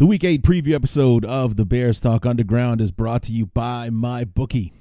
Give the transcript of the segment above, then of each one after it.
The Week 8 preview episode of the Bears Talk Underground is brought to you by MyBookie.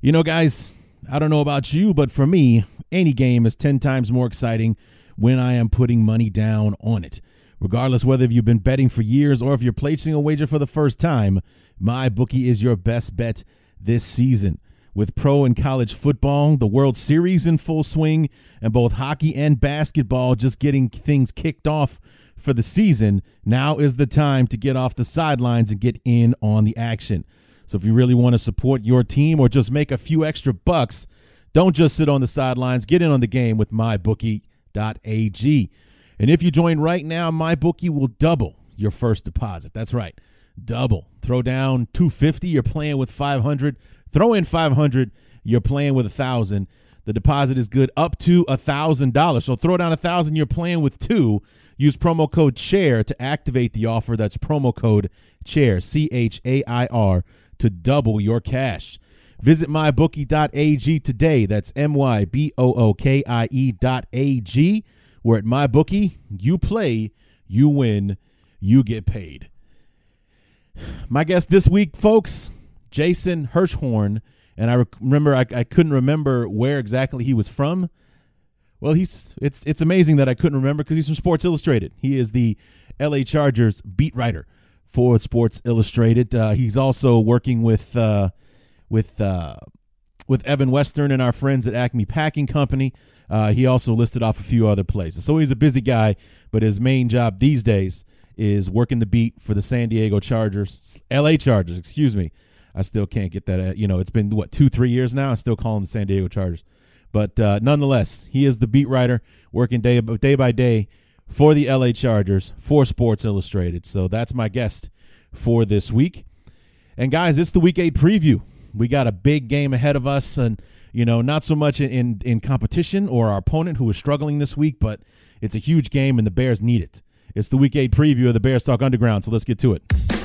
You know, guys, I don't know about you, but for me, any game is 10 times more exciting when I am putting money down on it. Regardless whether you've been betting for years or if you're placing a wager for the first time, MyBookie is your best bet this season. With pro and college football, the World Series in full swing, and both hockey and basketball just getting things kicked off for the season, now is the time to get off the sidelines and get in on the action. So if you really want to support your team or just make a few extra bucks, don't just sit on the sidelines. Get in on the game with mybookie.ag. And if you join right now, MyBookie will double your first deposit. That's right. Double. Throw down 250, you're playing with 500. Throw in 500, you're playing with a 1000. The deposit is good up to a $1,000. So throw down a 1000, you're playing with 2. Use promo code CHAIR to activate the offer. That's promo code CHAIR, C H A I R, to double your cash. Visit mybookie.ag today. That's M Y B O O K I E dot A G. Where at MyBookie, you play, you win, you get paid. My guest this week, folks, Jason Hirschhorn. And I remember I, I couldn't remember where exactly he was from. Well, he's it's it's amazing that I couldn't remember because he's from Sports Illustrated. He is the L.A. Chargers beat writer for Sports Illustrated. Uh, he's also working with uh, with uh, with Evan Western and our friends at Acme Packing Company. Uh, he also listed off a few other places. So he's a busy guy, but his main job these days is working the beat for the San Diego Chargers, L.A. Chargers. Excuse me. I still can't get that. Uh, you know, it's been what two, three years now. I still call them the San Diego Chargers. But uh, nonetheless, he is the beat writer working day day by day for the LA Chargers for Sports Illustrated. So that's my guest for this week. And guys, it's the Week Eight preview. We got a big game ahead of us, and you know, not so much in in competition or our opponent who is struggling this week, but it's a huge game, and the Bears need it. It's the Week Eight preview of the Bears Talk Underground. So let's get to it.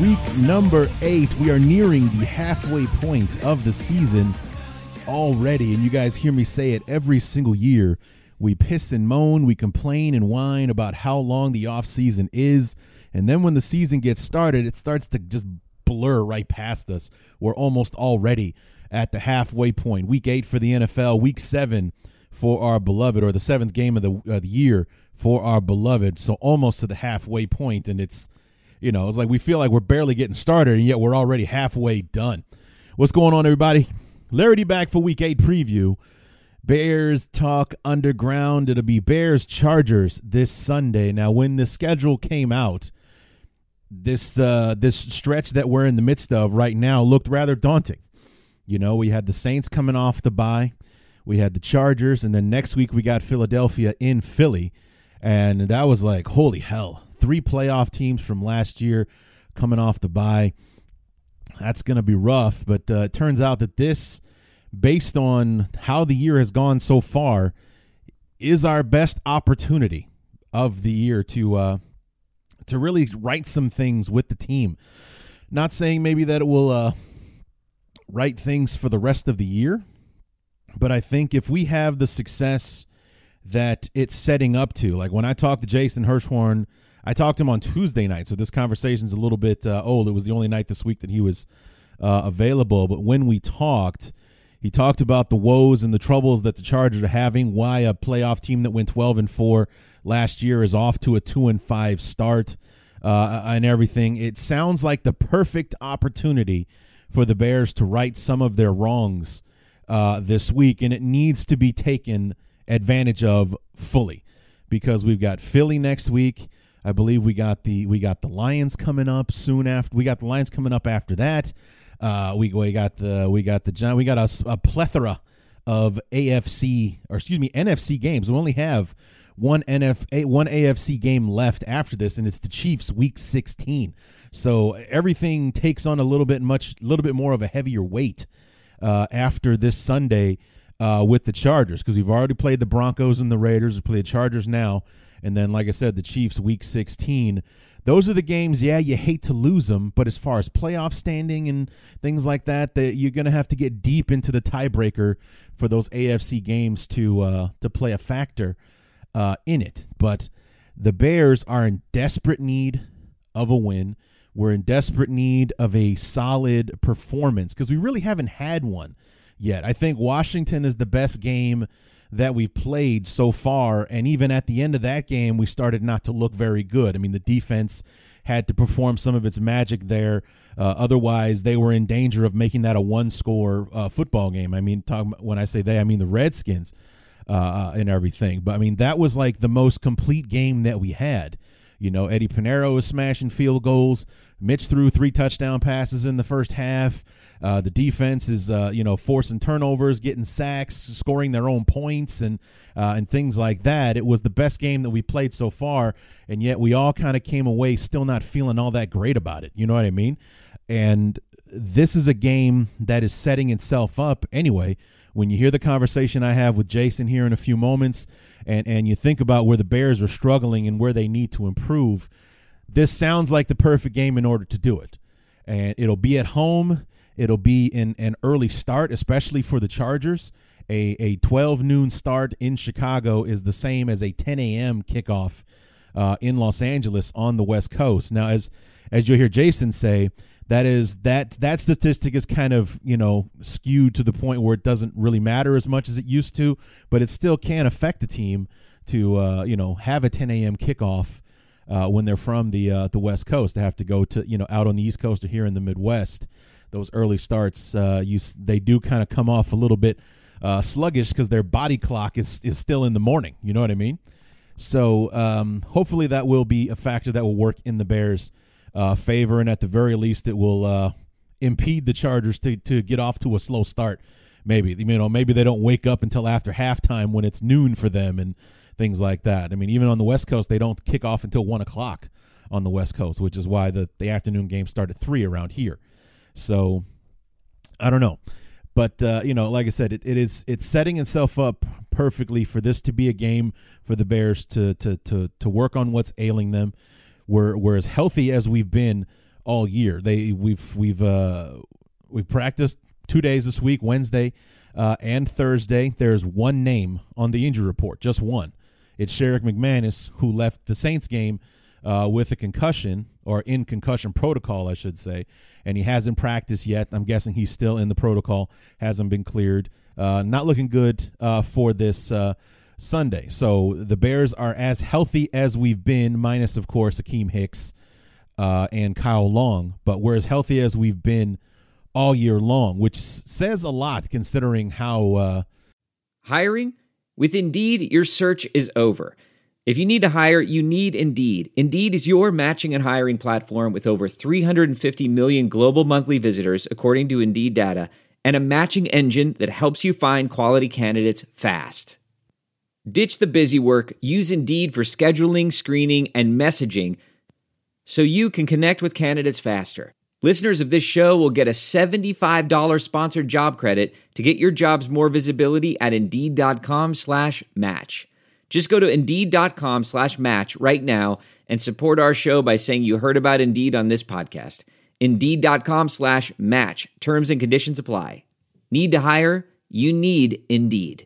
Week number eight. We are nearing the halfway point of the season already. And you guys hear me say it every single year. We piss and moan, we complain and whine about how long the off season is. And then when the season gets started, it starts to just blur right past us. We're almost already at the halfway point. Week eight for the NFL, week seven for our beloved, or the seventh game of the, of the year for our beloved. So almost to the halfway point, and it's you know, it's like we feel like we're barely getting started, and yet we're already halfway done. What's going on, everybody? Larry D back for Week Eight preview. Bears talk underground. It'll be Bears Chargers this Sunday. Now, when the schedule came out, this uh, this stretch that we're in the midst of right now looked rather daunting. You know, we had the Saints coming off the bye, we had the Chargers, and then next week we got Philadelphia in Philly, and that was like holy hell three playoff teams from last year coming off the bye. That's going to be rough, but uh, it turns out that this, based on how the year has gone so far, is our best opportunity of the year to uh, to really write some things with the team. Not saying maybe that it will uh, write things for the rest of the year, but I think if we have the success that it's setting up to, like when I talked to Jason Hirschhorn I talked to him on Tuesday night, so this conversation's a little bit uh, old. It was the only night this week that he was uh, available. But when we talked, he talked about the woes and the troubles that the Chargers are having. Why a playoff team that went twelve and four last year is off to a two and five start, uh, and everything. It sounds like the perfect opportunity for the Bears to right some of their wrongs uh, this week, and it needs to be taken advantage of fully because we've got Philly next week. I believe we got the we got the Lions coming up soon after. We got the Lions coming up after that. Uh, we we got the we got the we got a, a plethora of AFC or excuse me NFC games. We only have one NF one AFC game left after this, and it's the Chiefs Week 16. So everything takes on a little bit much, a little bit more of a heavier weight uh, after this Sunday uh, with the Chargers because we've already played the Broncos and the Raiders. We play the Chargers now, and then like I said, the Chiefs Week 16. Those are the games. Yeah, you hate to lose them, but as far as playoff standing and things like that, that you're going to have to get deep into the tiebreaker for those AFC games to uh, to play a factor uh, in it. But the Bears are in desperate need of a win. We're in desperate need of a solid performance because we really haven't had one yet. I think Washington is the best game that we've played so far. And even at the end of that game, we started not to look very good. I mean, the defense had to perform some of its magic there. Uh, otherwise, they were in danger of making that a one score uh, football game. I mean, talk, when I say they, I mean the Redskins uh, uh, and everything. But I mean, that was like the most complete game that we had. You know, Eddie Piñeiro was smashing field goals. Mitch threw three touchdown passes in the first half. Uh, the defense is, uh, you know, forcing turnovers, getting sacks, scoring their own points, and uh, and things like that. It was the best game that we played so far, and yet we all kind of came away still not feeling all that great about it. You know what I mean? And this is a game that is setting itself up anyway. When you hear the conversation I have with Jason here in a few moments, and and you think about where the Bears are struggling and where they need to improve, this sounds like the perfect game in order to do it. And it'll be at home It'll be in an early start, especially for the Chargers. A, a 12 noon start in Chicago is the same as a 10 a.m. kickoff uh, in Los Angeles on the West Coast. Now, as as you'll hear Jason say, that is that that statistic is kind of you know skewed to the point where it doesn't really matter as much as it used to, but it still can affect the team to uh, you know have a 10 a.m. kickoff uh, when they're from the uh, the West Coast. They have to go to you know out on the East Coast or here in the Midwest those early starts, uh, you they do kind of come off a little bit uh, sluggish because their body clock is is still in the morning. You know what I mean? So um, hopefully that will be a factor that will work in the Bears' uh, favor, and at the very least, it will uh, impede the Chargers to to get off to a slow start. Maybe you know maybe they don't wake up until after halftime when it's noon for them and things like that. I mean, even on the West Coast, they don't kick off until one o'clock on the West Coast, which is why the the afternoon games start at three around here. So I don't know. But uh, you know, like I said, it, it is it's setting itself up perfectly for this to be a game for the Bears to to to to work on what's ailing them. We're we're as healthy as we've been all year. They we've we've uh, we've practiced two days this week, Wednesday uh, and Thursday. There's one name on the injury report, just one. It's Sherrick McManus who left the Saints game uh, with a concussion or in concussion protocol, I should say, and he hasn't practiced yet. I'm guessing he's still in the protocol, hasn't been cleared. Uh, not looking good uh, for this uh, Sunday. So the Bears are as healthy as we've been, minus of course Akiem Hicks uh, and Kyle Long, but we're as healthy as we've been all year long, which says a lot considering how. Uh, Hiring with Indeed, your search is over. If you need to hire, you need Indeed. Indeed is your matching and hiring platform with over 350 million global monthly visitors, according to Indeed data, and a matching engine that helps you find quality candidates fast. Ditch the busy work, use Indeed for scheduling, screening, and messaging so you can connect with candidates faster. Listeners of this show will get a $75 sponsored job credit to get your jobs more visibility at Indeed.com slash match. Just go to Indeed.com slash match right now and support our show by saying you heard about Indeed on this podcast. Indeed.com slash match. Terms and conditions apply. Need to hire? You need Indeed.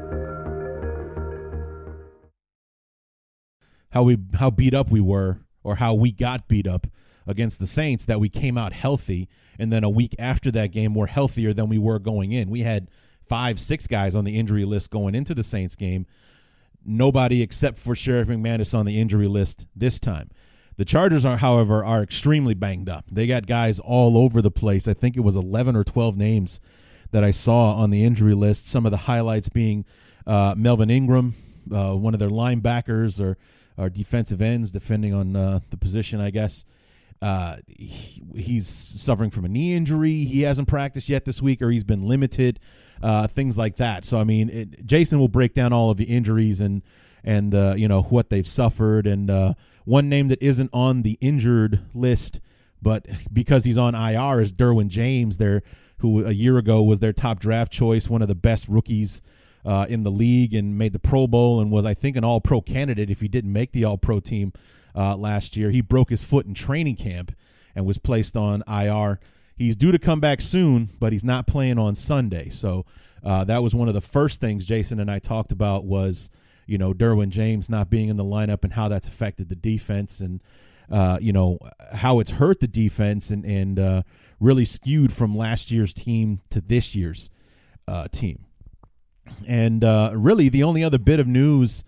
How we how beat up we were or how we got beat up against the Saints that we came out healthy and then a week after that game we're healthier than we were going in. We had five, six guys on the injury list going into the Saints game. Nobody except for Sherrick McManus on the injury list this time. The Chargers are, however, are extremely banged up. They got guys all over the place. I think it was 11 or 12 names that I saw on the injury list. Some of the highlights being uh, Melvin Ingram, uh, one of their linebackers or, or defensive ends, depending on uh, the position, I guess. Uh, he, he's suffering from a knee injury. He hasn't practiced yet this week, or he's been limited. Uh, things like that. So, I mean, it, Jason will break down all of the injuries and and uh, you know what they've suffered. And uh, one name that isn't on the injured list, but because he's on IR, is Derwin James. There, who a year ago was their top draft choice, one of the best rookies uh, in the league, and made the Pro Bowl, and was I think an All Pro candidate if he didn't make the All Pro team uh, last year. He broke his foot in training camp and was placed on IR. He's due to come back soon, but he's not playing on Sunday. So uh, that was one of the first things Jason and I talked about was you know Derwin James not being in the lineup and how that's affected the defense and uh, you know how it's hurt the defense and and uh, really skewed from last year's team to this year's uh, team. And uh, really, the only other bit of news.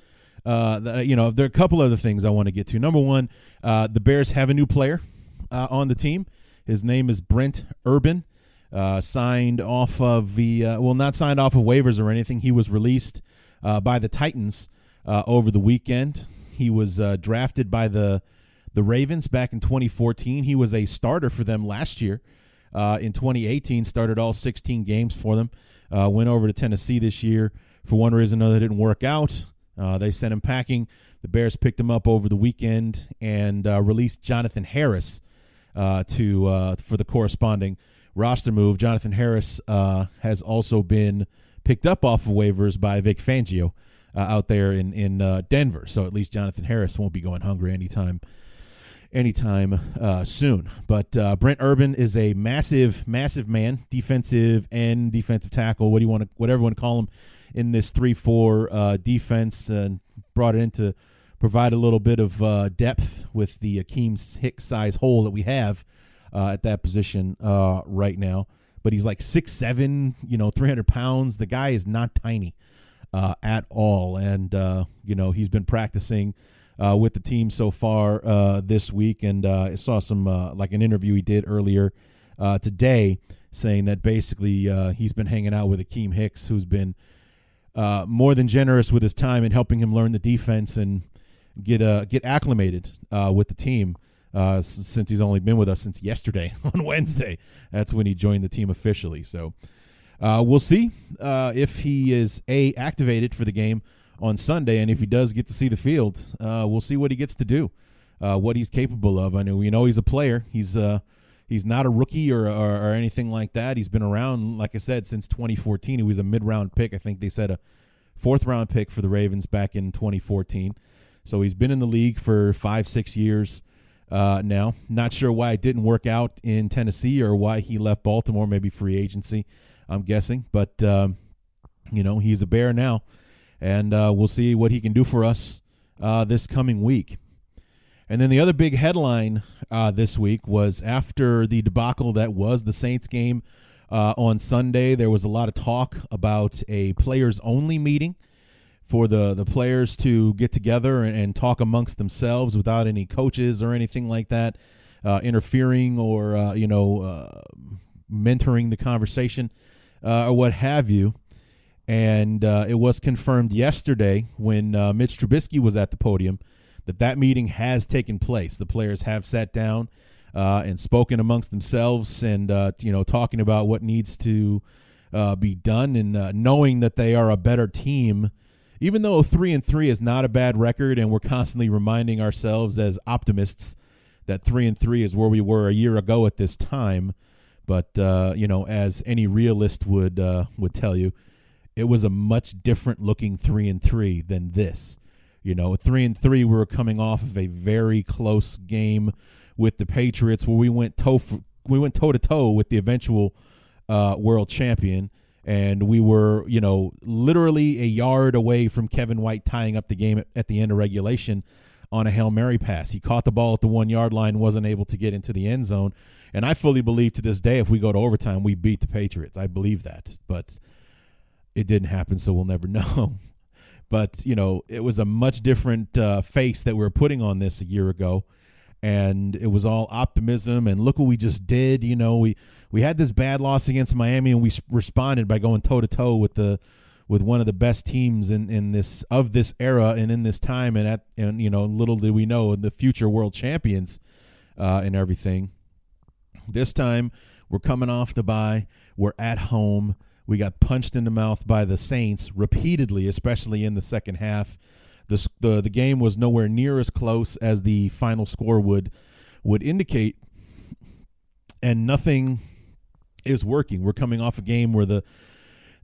Uh, that, you know, there are a couple other things I want to get to. Number one, uh, the Bears have a new player on the team. His name is Brent Urban. Uh, signed off of the uh, well, not signed off of waivers or anything. He was released uh, by the Titans uh, over the weekend. He was uh, drafted by the the Ravens back in 2014. He was a starter for them last year. Uh, in 2018, started all 16 games for them. Uh, went over to Tennessee this year. For one reason or another, didn't work out. Uh, they sent him packing. The Bears picked him up over the weekend and released Jonathan Harris to for the corresponding roster move. Jonathan Harris has also been picked up off of waivers by Vic Fangio uh, out there in in uh, Denver. So at least Jonathan Harris won't be going hungry anytime anytime uh, soon. But uh, Brent Urban is a massive, massive man, defensive and defensive tackle. What do you want to, whatever you want to call him, in this three-four uh, defense, and brought it in to provide a little bit of uh, depth with the Akiem Hicks size hole that we have at that position right now but he's like six seven, you know, three hundred pounds. The guy is not tiny uh, at all, and uh, you know he's been practicing uh, with the team so far uh, this week, and uh, I saw some uh, like an interview he did earlier today saying that basically he's been hanging out with Akiem Hicks, who's been more than generous with his time and helping him learn the defense and get uh, get acclimated with the team uh, since he's only been with us since yesterday on Wednesday. That's when he joined the team officially. So uh, we'll see uh, if he is a activated for the game on Sunday, and if he does get to see the field, uh, we'll see what he gets to do, uh, what he's capable of. I know we know he's a player. He's uh, he's not a rookie or, or, or anything like that. He's been around, like I said, since 2014. He was a mid round pick. I think they said a fourth round pick for the Ravens back in 2014. So he's been in the league for five, six years uh, now. Not sure why it didn't work out in Tennessee or why he left Baltimore, maybe free agency, I'm guessing. But, um, you know, he's a bear now, and uh, we'll see what he can do for us uh, this coming week. And then the other big headline uh, this week was after the debacle that was the Saints game uh, on Sunday, there was a lot of talk about a players only meeting for the the players to get together and, and talk amongst themselves without any coaches or anything like that uh, interfering or uh, you know mentoring the conversation or what have you. And uh, it was confirmed yesterday when uh, Mitch Trubisky was at the podium that that meeting has taken place. The players have sat down and spoken amongst themselves, and you know talking about what needs to be done, and knowing that they are a better team even though three and three is not a bad record, and we're constantly reminding ourselves as optimists that three and three is where we were a year ago at this time. But uh, you know, as any realist would uh, would tell you, it was a much different looking three and three than this. You know, three and three, we were coming off of a very close game with the Patriots, where we went toe for, we went toe to toe with the eventual uh, world champion and we were, you know, literally a yard away from Kevin White tying up the game at, at, the end of regulation on a Hail Mary pass. He caught the ball at the one yard line, wasn't able to get into the end zone. And I fully believe to this day, if we go to overtime, we beat the Patriots. I believe that. But it didn't happen, so we'll never know. but you know, it was a much different uh, face that we were putting on this a year ago, and it was all optimism and look what we just did. You know, we we had this bad loss against Miami, and we responded by going toe to toe with the with one of the best teams in, in this of this era and in this time and at and you know little did we know the future world champions uh, and everything. This time we're coming off the bye. We're at home. We got punched in the mouth by the Saints repeatedly, especially in the second half. The, the the game was nowhere near as close as the final score would would indicate, and nothing is working. We're coming off a game where the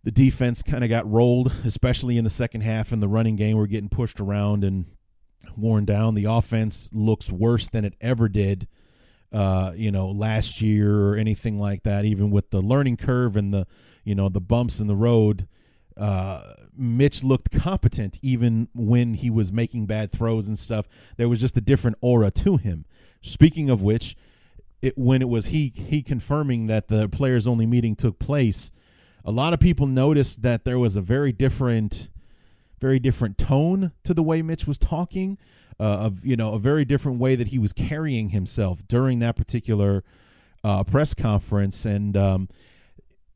the defense kind of got rolled, especially in the second half in the running game. We're getting pushed around and worn down. The offense looks worse than it ever did, uh, you know, last year or anything like that. Even with the learning curve and the, you know, the bumps in the road, uh, Mitch looked competent even when he was making bad throws and stuff. There was just a different aura to him. Speaking of which, it, when it was he he confirming that the players only meeting took place a lot of people noticed that there was a very different very different tone to the way Mitch was talking, uh, of you know a very different way that he was carrying himself during that particular uh, press conference, and um,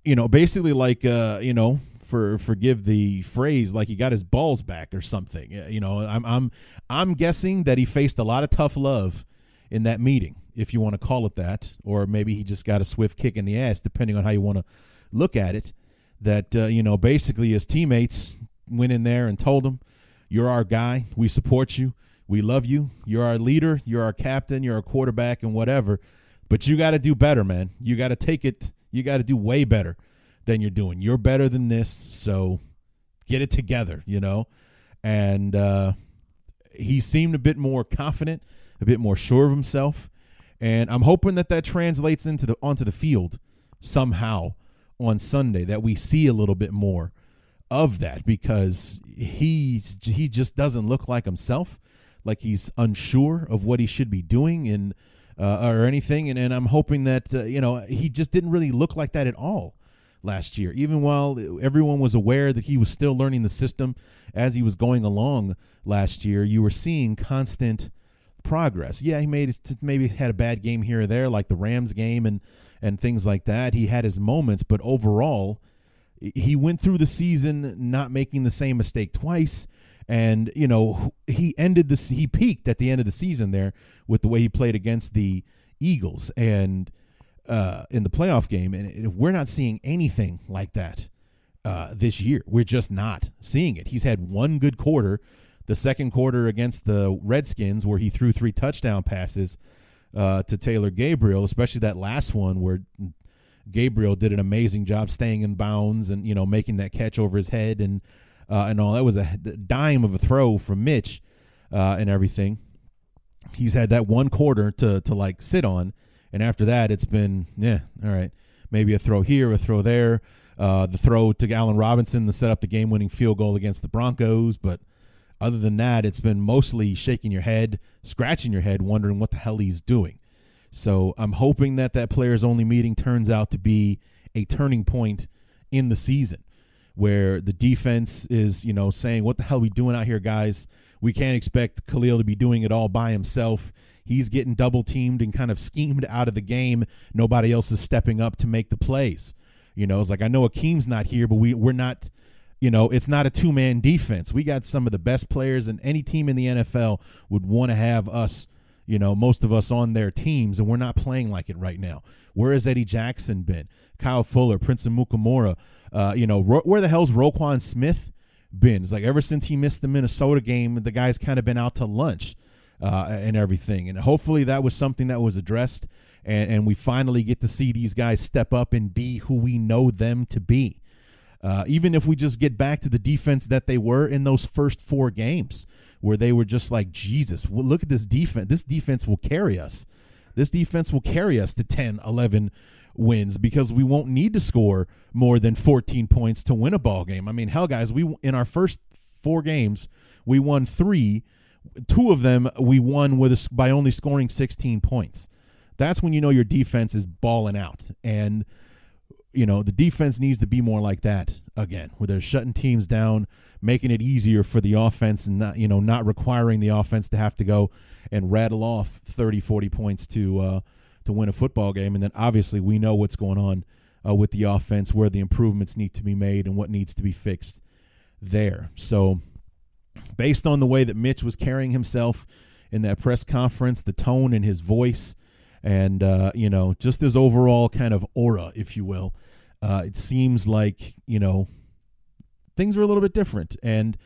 you know basically like uh, you know for forgive the phrase like he got his balls back or something. You know I'm I'm I'm guessing that he faced a lot of tough love in that meeting, if you want to call it that, or maybe he just got a swift kick in the ass, depending on how you want to look at it that uh, you know basically his teammates went in there and told him, "You're our guy. We support you. We love you. You're our leader. You're our captain. You're our quarterback, and whatever. But you got to do better, man. You got to take it. You got to do way better than you're doing. You're better than this. So get it together, you know." And uh, he seemed a bit more confident, a bit more sure of himself, and I'm hoping that that translates into the onto the field somehow on Sunday that we see a little bit more of that because he's he just doesn't look like himself, like he's unsure of what he should be doing and uh, or anything. And, and I'm hoping that uh, you know he just didn't really look like that at all last year. Even while everyone was aware that he was still learning the system as he was going along last year, you were seeing constant progress. Yeah, he made maybe had a bad game here or there, like the Rams game and and things like that. He had his moments, but overall, he went through the season not making the same mistake twice. And you know he ended the he peaked at the end of the season there with the way he played against the Eagles and uh, in the playoff game, and we're not seeing anything like that uh, this year. We're just not seeing it. He's had one good quarter, the second quarter against the Redskins, where he threw three touchdown passes uh, to Taylor Gabriel, especially that last one where Gabriel did an amazing job staying in bounds and you know making that catch over his head and uh, and all. That was a dime of a throw from Mitch uh, and everything. He's had that one quarter to to like sit on, and after that, it's been yeah, all right, maybe a throw here, a throw there. Uh, the throw to Allen Robinson to set up the game-winning field goal against the Broncos, but other than that, it's been mostly shaking your head, scratching your head, wondering what the hell he's doing. So I'm hoping that that players only meeting turns out to be a turning point in the season where the defense is, you know, saying, what the hell are we doing out here, guys? We can't expect Khalil to be doing it all by himself. He's getting double teamed and kind of schemed out of the game. Nobody else is stepping up to make the plays. You know, it's like I know Akiem's not here, but we we're not you know, it's not a two man defense. We got some of the best players, and any team in the NFL would want to have us, you know, most of us on their teams, and we're not playing like it right now. Where has Eddie Jackson been? Kyle Fuller, Prince Amukamara, uh, you know, ro- where the hell's Roquan Smith been? It's like ever since he missed the Minnesota game, the guy's kind of been out to lunch uh, and everything. And hopefully that was something that was addressed, and, and we finally get to see these guys step up and be who we know them to be. Uh, even if we just get back to the defense that they were in those first four games, where they were just like, Jesus, look at this defense. This defense will carry us. This defense will carry us to 10, 11 wins because we won't need to score more than 14 points to win a ball game. I mean, hell, guys, we in our first four games, we won three. Two of them we won with a, by only scoring 16 points. That's when you know your defense is balling out. And you know, the defense needs to be more like that again, where they're shutting teams down, making it easier for the offense and not, you know, not requiring the offense to have to go and rattle off 30, 40 points to uh, to win a football game. And then obviously we know what's going on uh, with the offense, where the improvements need to be made and what needs to be fixed there. So based on the way that Mitch was carrying himself in that press conference, the tone in his voice, and uh, you know just his overall kind of aura, if you will. Uh, it seems like you know things are a little bit different, and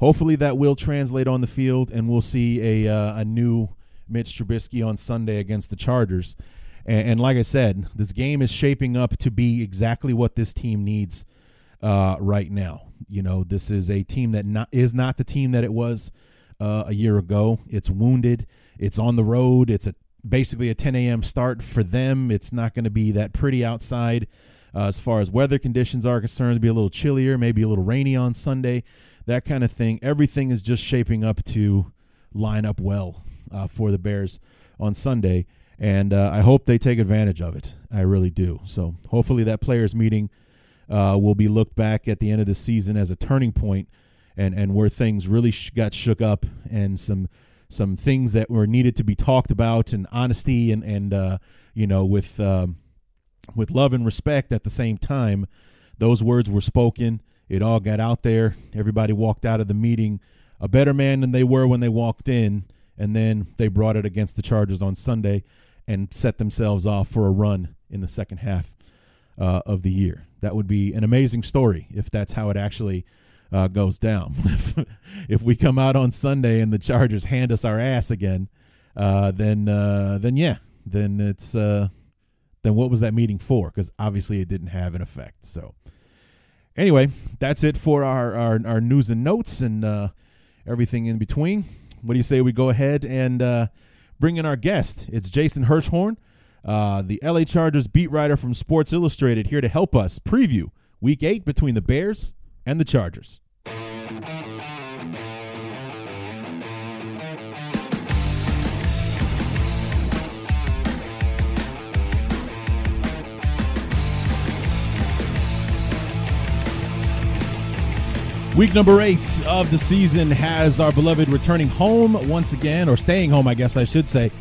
hopefully that will translate on the field, and we'll see a uh, a new Mitch Trubisky on Sunday against the Chargers. And, and, like I said, this game is shaping up to be exactly what this team needs uh, right now. You know, this is a team that not is not the team that it was uh, a year ago. It's wounded. It's on the road. It's a basically a 10 a.m. start for them. It's not going to be that pretty outside uh, as far as weather conditions are concerned. Be a little chillier, maybe a little rainy on Sunday, that kind of thing. Everything is just shaping up to line up well uh, for the Bears on Sunday, and uh, I hope they take advantage of it. I really do. So hopefully that players meeting uh, will be looked back at the end of the season as a turning point, and and where things really sh- got shook up and some some things that were needed to be talked about and honesty and and uh, you know with um, with love and respect at the same time. Those words were spoken. It all got out there. Everybody walked out of the meeting a better man than they were when they walked in, and then they brought it against the Chargers on Sunday and set themselves off for a run in the second half uh, of the year. That would be an amazing story if that's how it actually uh, goes down. if we come out on Sunday and the Chargers hand us our ass again, uh, then uh, then yeah, then it's uh, then what was that meeting for? Because obviously it didn't have an effect. So anyway, that's it for our our, our news and notes and uh, everything in between. What do you say we go ahead and uh, bring in our guest? It's Jason Hirschhorn, uh, the LA Chargers beat writer from Sports Illustrated, here to help us preview Week Eight between the Bears and the Chargers. Week number eight of the season has our beloved returning home once again, or staying home, I guess I should say,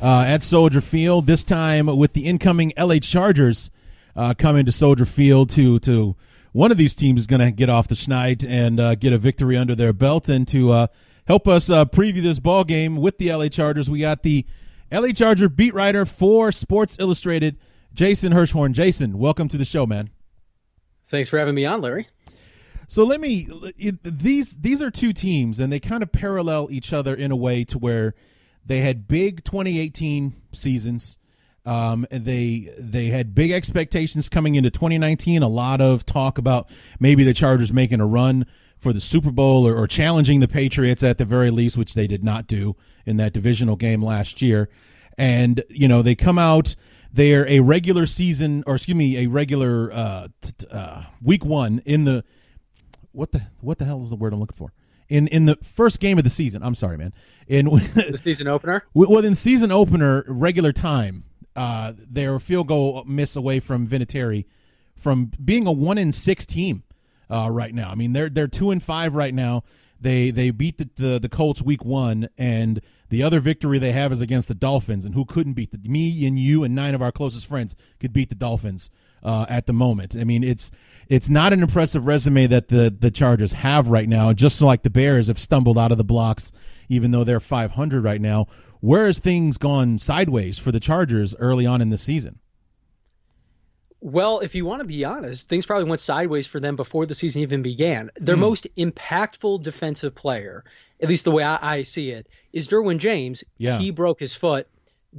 uh, at Soldier Field. This time with the incoming LA Chargers uh, coming to Soldier Field to to one of these teams is going to get off the schneid and uh, get a victory under their belt. And to uh, help us uh, preview this ball game with the LA Chargers, we got the LA Charger beat writer for Sports Illustrated, Jason Hirschhorn. Jason, welcome to the show, man. Thanks for having me on, Larry. So let me these these are two teams and they kind of parallel each other in a way to where they had big 2018 seasons um, they they had big expectations coming into 2019. A lot of talk about maybe the Chargers making a run for the Super Bowl or, or, challenging the Patriots at the very least, which they did not do in that divisional game last year. And you know they come out. They're a regular season, or excuse me, a regular uh, uh, week one in the what the what the hell is the word I'm looking for? in in the first game of the season. I'm sorry, man. In the season opener. Well, in season opener, regular time, uh, their field goal miss away from Vinatieri from being a one in six team uh, right now. I mean, they're they're two and five right now. They they beat the, the, the Colts week one, and the other victory they have is against the Dolphins. And who couldn't beat the me and you and nine of our closest friends could beat the Dolphins uh, at the moment. I mean, it's it's not an impressive resume that the the Chargers have right now. Just like the Bears have stumbled out of the blocks, even though they're 500 right now. Where has things gone sideways for the Chargers early on in the season? Well, if you want to be honest, things probably went sideways for them before the season even began. Their mm. most impactful defensive player, at least the way I, I see it, is Derwin James. Yeah. He broke his foot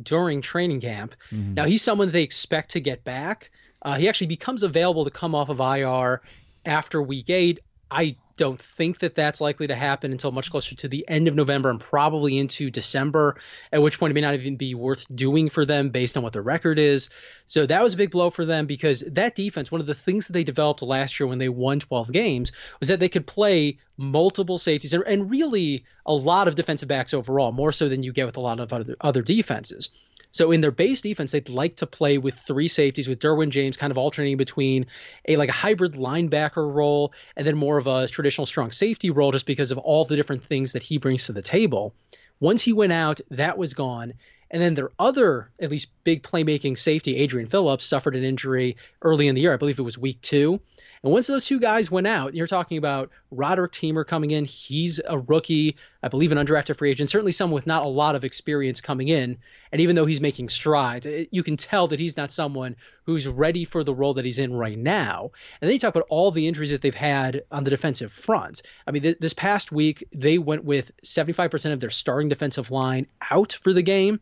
during training camp. Mm-hmm. Now, he's someone they expect to get back. Uh, he actually becomes available to come off of IR after week eight. I don't think that that's likely to happen until much closer to the end of November and probably into December, at which point it may not even be worth doing for them based on what the record is. So that was a big blow for them because that defense, one of the things that they developed last year when they won 12 games, was that they could play multiple safeties and, really a lot of defensive backs overall, more so than you get with a lot of other, other defenses. So in their base defense, they'd like to play with three safeties, with Derwin James kind of alternating between a like a hybrid linebacker role and then more of a traditional strong safety role, just because of all the different things that he brings to the table. Once he went out, that was gone. And then their other, at least big playmaking safety, Adrian Phillips, suffered an injury early in the year. I believe it was week two. And once those two guys went out, you're talking about Roderick Teamer coming in. He's a rookie, I believe an undrafted free agent, certainly someone with not a lot of experience coming in. And even though he's making strides, it, you can tell that he's not someone who's ready for the role that he's in right now. And then you talk about all the injuries that they've had on the defensive front. I mean, th- this past week, they went with 75% of their starting defensive line out for the game.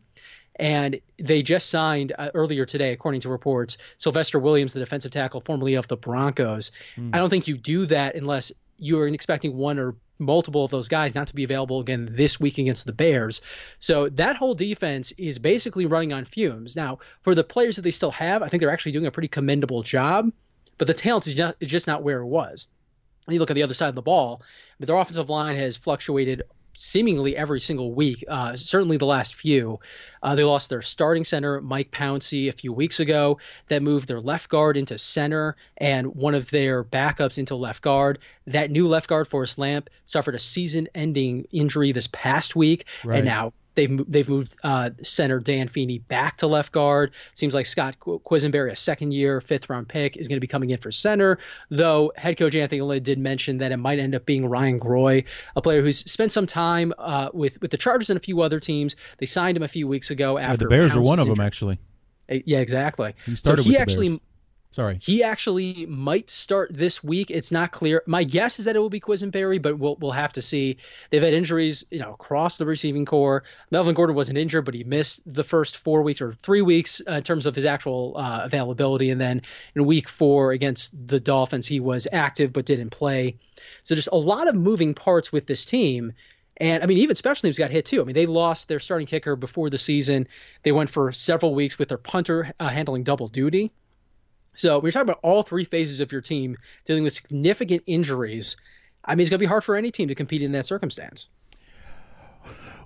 And they just signed uh, earlier today, according to reports, Sylvester Williams, the defensive tackle formerly of the Broncos. Mm. I don't think you do that unless you're expecting one or multiple of those guys not to be available again this week against the Bears. So that whole defense is basically running on fumes. Now, for the players that they still have, I think they're actually doing a pretty commendable job, but the talent is just, is just not where it was. And you look at the other side of the ball, but their offensive line has fluctuated seemingly every single week, uh, certainly the last few. Uh, they lost their starting center, Mike Pouncey, a few weeks ago. That moved their left guard into center and one of their backups into left guard. That new left guard, Forrest Lamp, suffered a season ending injury this past week. Right. And now They've they've moved uh, center Dan Feeney back to left guard. Seems like Scott Quessenberry, a second year fifth round pick, is going to be coming in for center. Though head coach Anthony Lynn did mention that it might end up being Ryan Groy, a player who's spent some time uh, with with the Chargers and a few other teams. They signed him a few weeks ago after yeah, the Bears are one of them actually. Yeah, exactly. He started so he actually Bears. Sorry. He actually might start this week. It's not clear. My guess is that it will be Quessenberry, but we'll we'll have to see. They've had injuries, you know, across the receiving corps. Melvin Gordon wasn't injured, but he missed the first four weeks or three weeks uh, in terms of his actual uh, availability. And then in week four against the Dolphins, he was active but didn't play. So just a lot of moving parts with this team. And I mean, even special teams got hit too. I mean, they lost their starting kicker before the season. They went for several weeks with their punter uh, handling double duty. So we're talking about all three phases of your team dealing with significant injuries. I mean, it's going to be hard for any team to compete in that circumstance.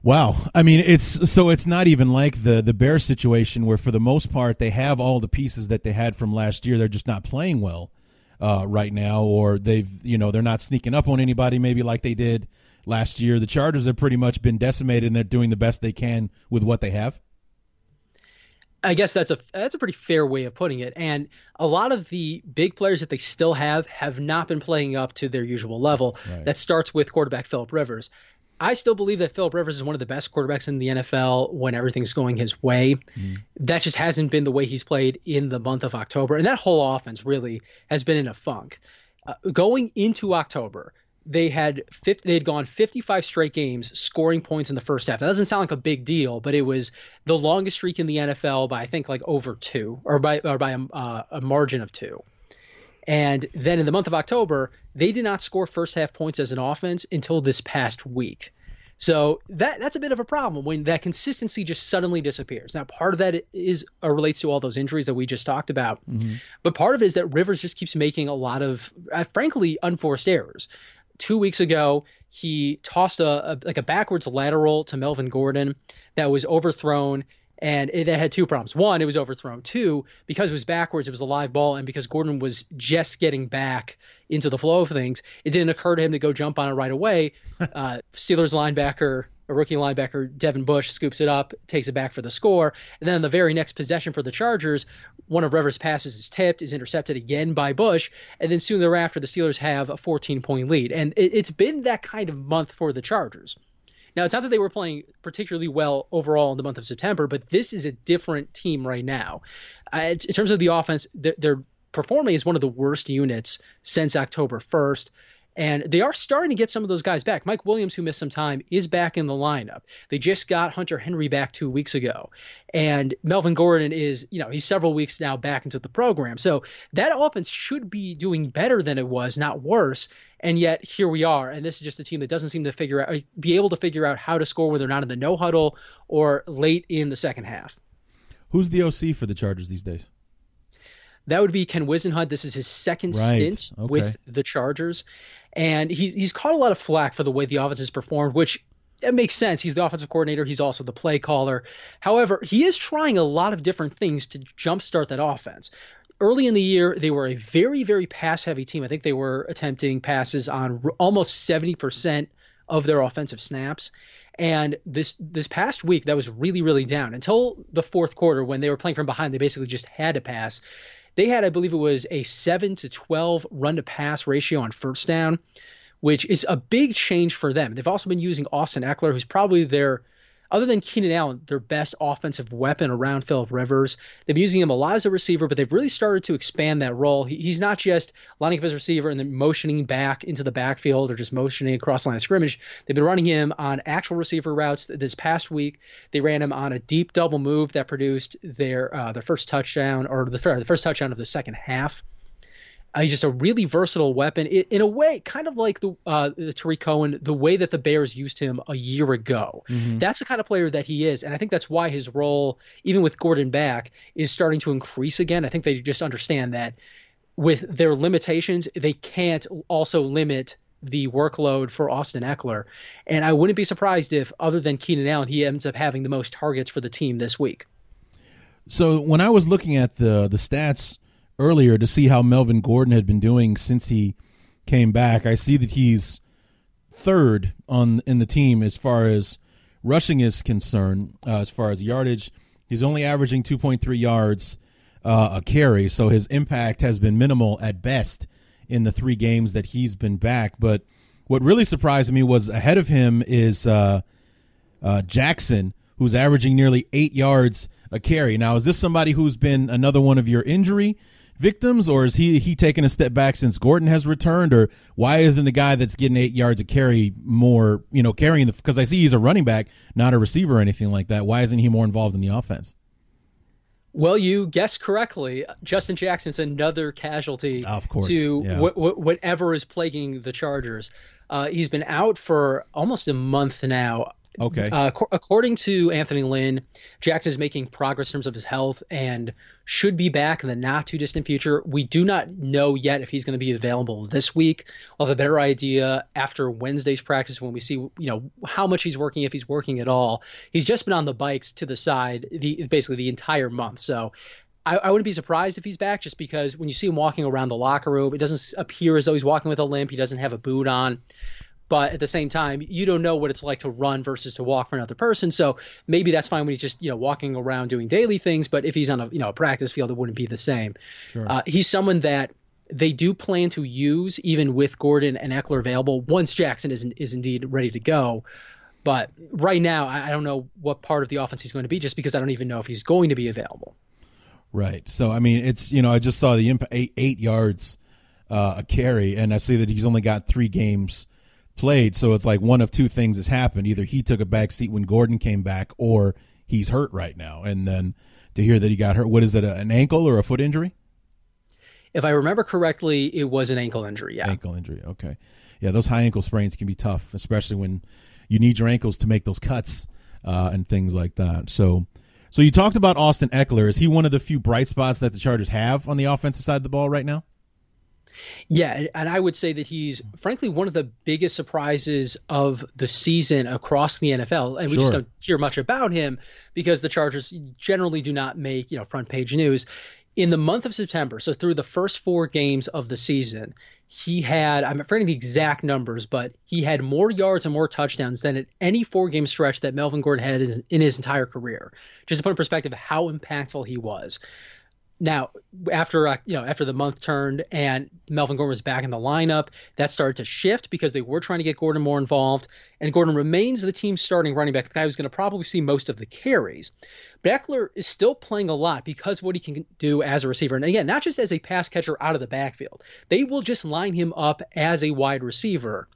Wow. I mean, it's so it's not even like the the Bears situation where for the most part they have all the pieces that they had from last year. They're just not playing well uh, right now, or they've you know they're not sneaking up on anybody maybe like they did last year. The Chargers have pretty much been decimated, and they're doing the best they can with what they have. I guess that's a that's a pretty fair way of putting it. And a lot of the big players that they still have have not been playing up to their usual level. Right. That starts with quarterback Philip Rivers. I still believe that Philip Rivers is one of the best quarterbacks in the NFL when everything's going his way. Mm. That just hasn't been the way he's played in the month of October, and that whole offense really has been in a funk. Uh, going into October, they had 50, they had gone 55 straight games scoring points in the first half. That doesn't sound like a big deal, but it was the longest streak in the NFL by I think like over two or by or by a, uh, a margin of two. And then in the month of October, they did not score first half points as an offense until this past week. So that that's a bit of a problem when that consistency just suddenly disappears. Now, part of that is uh, relates to all those injuries that we just talked about, mm-hmm. but part of it is that Rivers just keeps making a lot of, uh, frankly, unforced errors two weeks ago, he tossed a, a, like a backwards lateral to Melvin Gordon that was overthrown, and it, it, had two problems. One, it was overthrown. Two, because it was backwards, it was a live ball, and because Gordon was just getting back into the flow of things, it didn't occur to him to go jump on it right away. uh, Steelers linebacker a rookie linebacker, Devin Bush, scoops it up, takes it back for the score. And then the very next possession for the Chargers, one of Rivers' passes is tipped, is intercepted again by Bush. And then soon thereafter, the Steelers have a 14 point lead. And it, it's been that kind of month for the Chargers. Now, it's not that they were playing particularly well overall in the month of September, but this is a different team right now. Uh, in terms of the offense, they're, they're performing as one of the worst units since October 1st. And they are starting to get some of those guys back. Mike Williams, who missed some time, is back in the lineup. They just got Hunter Henry back two weeks ago. And Melvin Gordon is, you know, he's several weeks now back into the program. So that offense should be doing better than it was, not worse. And yet here we are. And this is just a team that doesn't seem to figure out, be able to figure out how to score whether or not in the no huddle or late in the second half. Who's the OC for the Chargers these days? That would be Ken Whisenhunt. This is his second right. stint okay. with the Chargers, and he, he's caught a lot of flack for the way the offense has performed, which it makes sense. He's the offensive coordinator. He's also the play caller. However, he is trying a lot of different things to jumpstart that offense. Early in the year, they were a very, very pass heavy team. I think they were attempting passes on almost 70% of their offensive snaps. And this this past week, that was really, really down until the fourth quarter when they were playing from behind. They basically just had to pass. They had, I believe it was a 7 to 12 run to pass ratio on first down which is a big change for them. They've also been using Austin Ekeler, who's probably their, other than Keenan Allen, their best offensive weapon around Philip Rivers. They've been using him a lot as a receiver, but they've really started to expand that role. He, he's not just lining up as a receiver and then motioning back into the backfield or just motioning across the line of scrimmage. They've been running him on actual receiver routes. This past week, they ran him on a deep double move that produced their uh, their first touchdown or the, the first touchdown of the second half. Uh, he's just a really versatile weapon. It, in a way, kind of like the uh, Tarik Cohen, the way that the Bears used him a year ago. Mm-hmm. That's the kind of player that he is, and I think that's why his role, even with Gordon back, is starting to increase again. I think they just understand that with their limitations, they can't also limit the workload for Austin Ekeler, And I wouldn't be surprised if, other than Keenan Allen, he ends up having the most targets for the team this week. So when I was looking at the the stats earlier to see how Melvin Gordon had been doing since he came back. I see that he's third on in the team as far as rushing is concerned. Uh, as far as yardage, he's only averaging 2.3 yards uh, a carry, so his impact has been minimal at best in the three games that he's been back. But what really surprised me was ahead of him is uh, uh Jackson, who's averaging nearly eight yards a carry. Now, is this somebody who's been another one of your injury victims, or is he he taking a step back since Gordon has returned, or why isn't the guy that's getting eight yards a carry more, you know, carrying the? Because I see he's a running back, not a receiver or anything like that. Why isn't he more involved in the offense? Well, you guessed correctly. Justin Jackson's another casualty of course, to yeah. wh- wh- whatever is plaguing the Chargers. Uh, he's been out for almost a month now. Okay. Uh, according to Anthony Lynn, Jackson is making progress in terms of his health and should be back in the not too distant future. We do not know yet if he's going to be available this week. We'll have a better idea after Wednesday's practice when we see, you know, how much he's working, if he's working at all. He's just been on the bikes to the side the basically the entire month. So I, I, wouldn't be surprised if he's back just because when you see him walking around the locker room, it doesn't appear as though he's walking with a limp. He doesn't have a boot on but at the same time you don't know what it's like to run versus to walk for another person. So maybe that's fine when he's just you know walking around doing daily things but if he's on a you know a practice field it wouldn't be the same. Sure. uh, he's someone that they do plan to use even with Gordon and Ekeler available once Jackson is is indeed ready to go. But right now I, I don't know what part of the offense he's going to be just because I don't even know if he's going to be available. Right. So I mean it's you know I just saw the impact eight, eight yards uh, a carry and I see that he's only got three games played. So it's like one of two things has happened. Either he took a back seat when Gordon came back, or he's hurt right now. And then to hear that he got hurt, what is it, an ankle or a foot injury? If I remember correctly, it was an ankle injury. Yeah, ankle injury. Okay, yeah, those high ankle sprains can be tough, especially when you need your ankles to make those cuts uh, and things like that. So, so you talked about Austin Ekeler. Is he one of the few bright spots that the Chargers have on the offensive side of the ball right now? Yeah, and I would say that he's frankly one of the biggest surprises of the season across the NFL, and we sure. just don't hear much about him because the Chargers generally do not make you know front page news. In the month of September, so through the first four games of the season, he had I'm forgetting the exact numbers, but he had more yards and more touchdowns than at any four game stretch that Melvin Gordon had in his entire career. Just to put in perspective how impactful he was. Now, after uh, you know, after the month turned and Melvin Gordon was back in the lineup, that started to shift because they were trying to get Gordon more involved. And Gordon remains the team's starting running back, the guy who's going to probably see most of the carries. Ekeler is still playing a lot because of what he can do as a receiver. And again, not just as a pass catcher out of the backfield. They will just line him up as a wide receiver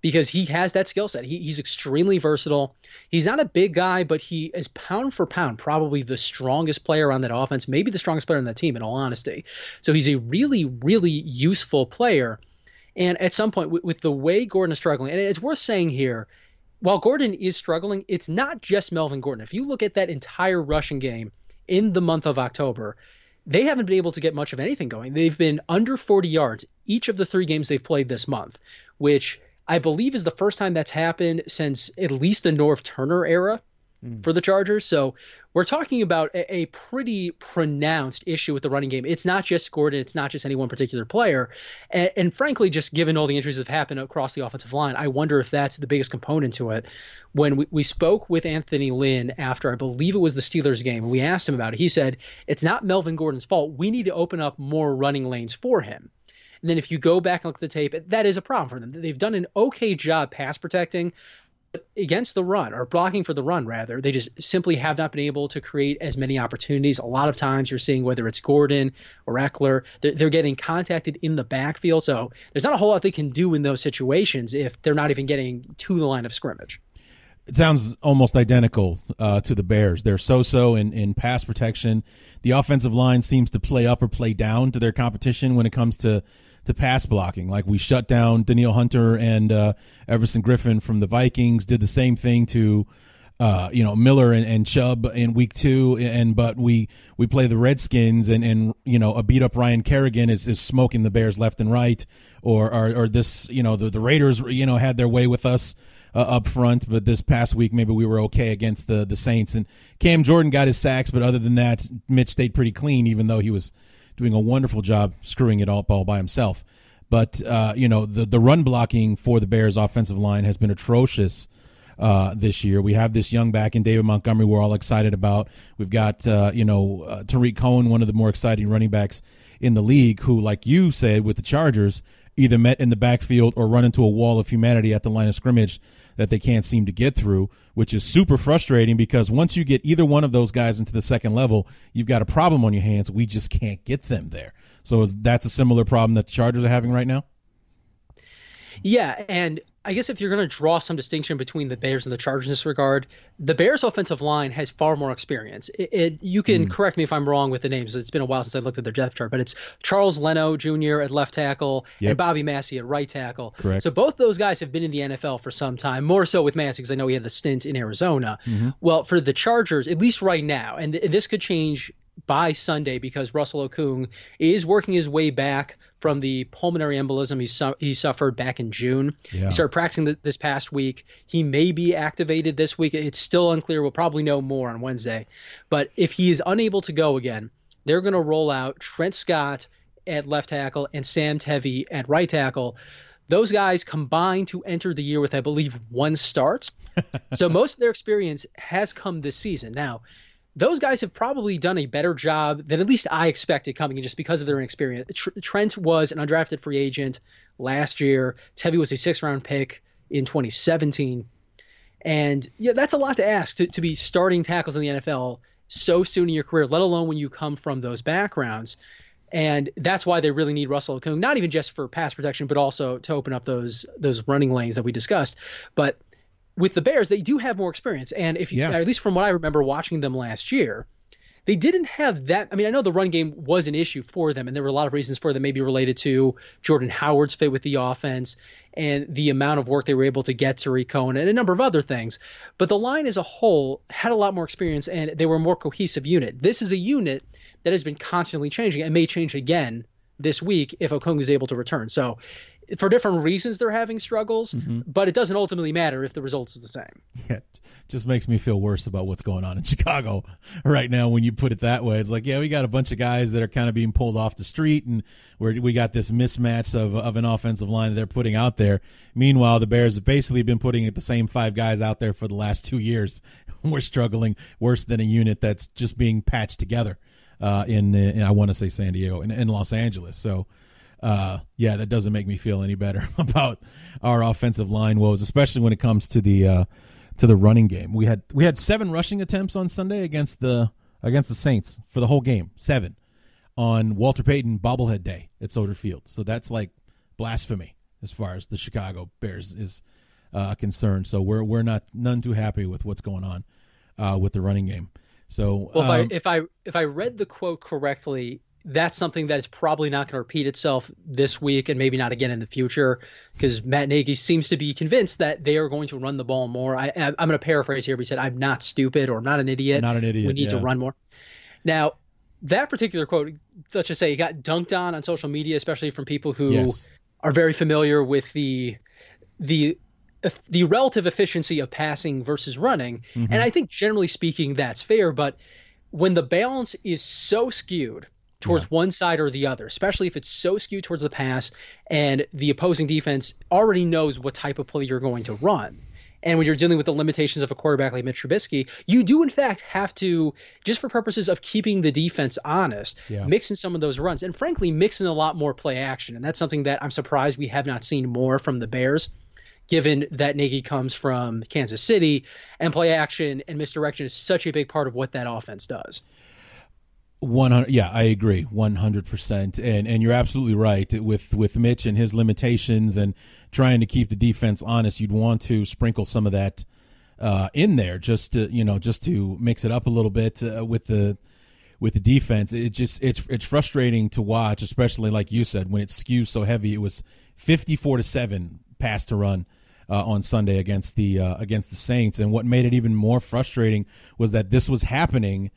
because he has that skill set. He, he's extremely versatile. He's not a big guy, but he is pound for pound probably the strongest player on that offense, maybe the strongest player on that team, in all honesty. So he's a really, really useful player. And at some point, with, with the way Gordon is struggling, and it's worth saying here, while Gordon is struggling, it's not just Melvin Gordon. If you look at that entire rushing game in the month of October, they haven't been able to get much of anything going. They've been under 40 yards each of the three games they've played this month, which I believe is the first time that's happened since at least the Norv Turner era mm. for the Chargers. So we're talking about a, a, pretty pronounced issue with the running game. It's not just Gordon, it's not just any one particular player. And, and, frankly, just given all the injuries that have happened across the offensive line, I wonder if that's the biggest component to it. When we, we spoke with Anthony Lynn after, I believe it was the Steelers game, and we asked him about it, he said, It's not Melvin Gordon's fault. We need to open up more running lanes for him. And then if you go back and look at the tape, that is a problem for them. They've done an okay job pass protecting, against the run or blocking for the run rather they just simply have not been able to create as many opportunities. A lot of times you're seeing whether it's gordon or ekeler they're, they're, getting contacted in the backfield. So there's not a whole lot they can do in those situations if they're not even getting to the line of scrimmage. It sounds almost identical uh, to the bears. They're so-so in, in pass protection. The offensive line seems to play up or play down to their competition when it comes to to pass blocking. Like we shut down Danielle Hunter and uh, Everson Griffen from the Vikings. Did the same thing to uh, you know Miller and, and Chubb in week two, and but we we play the Redskins and and you know a beat up Ryan Kerrigan is, is smoking the Bears left and right, or or, or this you know the the Raiders you know had their way with us. Uh, up front, but this past week maybe we were okay against the the Saints. And Cam Jordan got his sacks, but other than that, Mitch stayed pretty clean, even though he was doing a wonderful job screwing it all, all by himself. But uh, you know the the run blocking for the Bears offensive line has been atrocious uh, this year. We have this young back in David Montgomery. We're all excited about. We've got uh, you know uh, Tarik Cohen, one of the more exciting running backs in the league, who, like you said, with the Chargers, either met in the backfield or run into a wall of humanity at the line of scrimmage that they can't seem to get through, which is super frustrating because once you get either one of those guys into the second level, you've got a problem on your hands. We just can't get them there. So is, that's a similar problem that the Chargers are having right now? Yeah, and I guess if you're going to draw some distinction between the Bears and the Chargers in this regard, the Bears' offensive line has far more experience. It, it you can mm. correct me if I'm wrong with the names. It's been a while since I looked at their depth chart, but it's Charles Leno Jr. at left tackle yep. and Bobby Massie at right tackle. Correct. So both those guys have been in the NFL for some time. More so with Massie because I know he had the stint in Arizona. Mm-hmm. Well, for the Chargers, at least right now, and th- this could change by Sunday because Russell Okung is working his way back from the pulmonary embolism he, su- he suffered back in June. Yeah. He started practicing th- this past week. He may be activated this week. It's still unclear. We'll probably know more on Wednesday. But if he is unable to go again, they're going to roll out Trent Scott at left tackle and Sam Tevi at right tackle. Those guys combined to enter the year with, I believe, one start. so most of their experience has come this season. Now, those guys have probably done a better job than at least I expected coming in just because of their experience. Trent was an undrafted free agent last year. Tevi was a six round pick in 2017. And yeah, that's a lot to ask to, to be starting tackles in the NFL so soon in your career, let alone when you come from those backgrounds. And that's why they really need Russell Okung, not even just for pass protection, but also to open up those those running lanes that we discussed. But with the Bears, they do have more experience, and if you, yeah. at least from what I remember watching them last year, they didn't have that. I mean, I know the run game was an issue for them, and there were a lot of reasons for them, maybe related to Jordan Howard's fit with the offense and the amount of work they were able to get to Cohen and a number of other things. But the line as a whole had a lot more experience, and they were a more cohesive unit. This is a unit that has been constantly changing and may change again this week if Okung is able to return. So for different reasons they're having struggles, mm-hmm. but it doesn't ultimately matter if the results is the same. Yeah, just makes me feel worse about what's going on in Chicago right now when you put it that way. It's like, yeah, we got a bunch of guys that are kind of being pulled off the street and where we got this mismatch of of an offensive line that they're putting out there. Meanwhile, the Bears have basically been putting the same five guys out there for the last 2 years. We're struggling worse than a unit that's just being patched together. Uh, in, in I want to say San Diego in, in Los Angeles. So uh, yeah, that doesn't make me feel any better about our offensive line woes, especially when it comes to the uh, to the running game. We had we had seven rushing attempts on Sunday against the against the Saints for the whole game, seven on Walter Payton bobblehead day at Soldier Field. So that's like blasphemy as far as the Chicago Bears is uh, concerned. So we're we're not none too happy with what's going on uh, with the running game. So well, um, if I if I if I read the quote correctly, that's something that is probably not going to repeat itself this week and maybe not again in the future because Matt Nagy seems to be convinced that they are going to run the ball more. I, am going to paraphrase here. But he said, "I'm not stupid or I'm not an idiot. Not an idiot. We need yeah. to run more." Now, that particular quote, let's just say, it got dunked on on social media, especially from people who yes. are very familiar with the the the relative efficiency of passing versus running. Mm-hmm. And I think generally speaking, that's fair. But when the balance is so skewed towards yeah. one side or the other, especially if it's so skewed towards the pass and the opposing defense already knows what type of play you're going to run. And when you're dealing with the limitations of a quarterback like Mitch Trubisky, you do in fact have to, just for purposes of keeping the defense honest, yeah. mix in some of those runs, and frankly, mix in a lot more play action. And that's something that I'm surprised we have not seen more from the Bears given that Nagy comes from Kansas City and play action and misdirection is such a big part of what that offense does. 100 yeah i agree 100% and and you're absolutely right. With with mitch and his limitations and trying to keep the defense honest you'd want to sprinkle some of that uh, in there just to you know just to mix it up a little bit uh, with the with the defense. It just it's it's frustrating to watch especially like you said when it skews so heavy. It was 54 to 7 pass to run uh, on Sunday against the uh, against the Saints. And what made it even more frustrating was that this was happening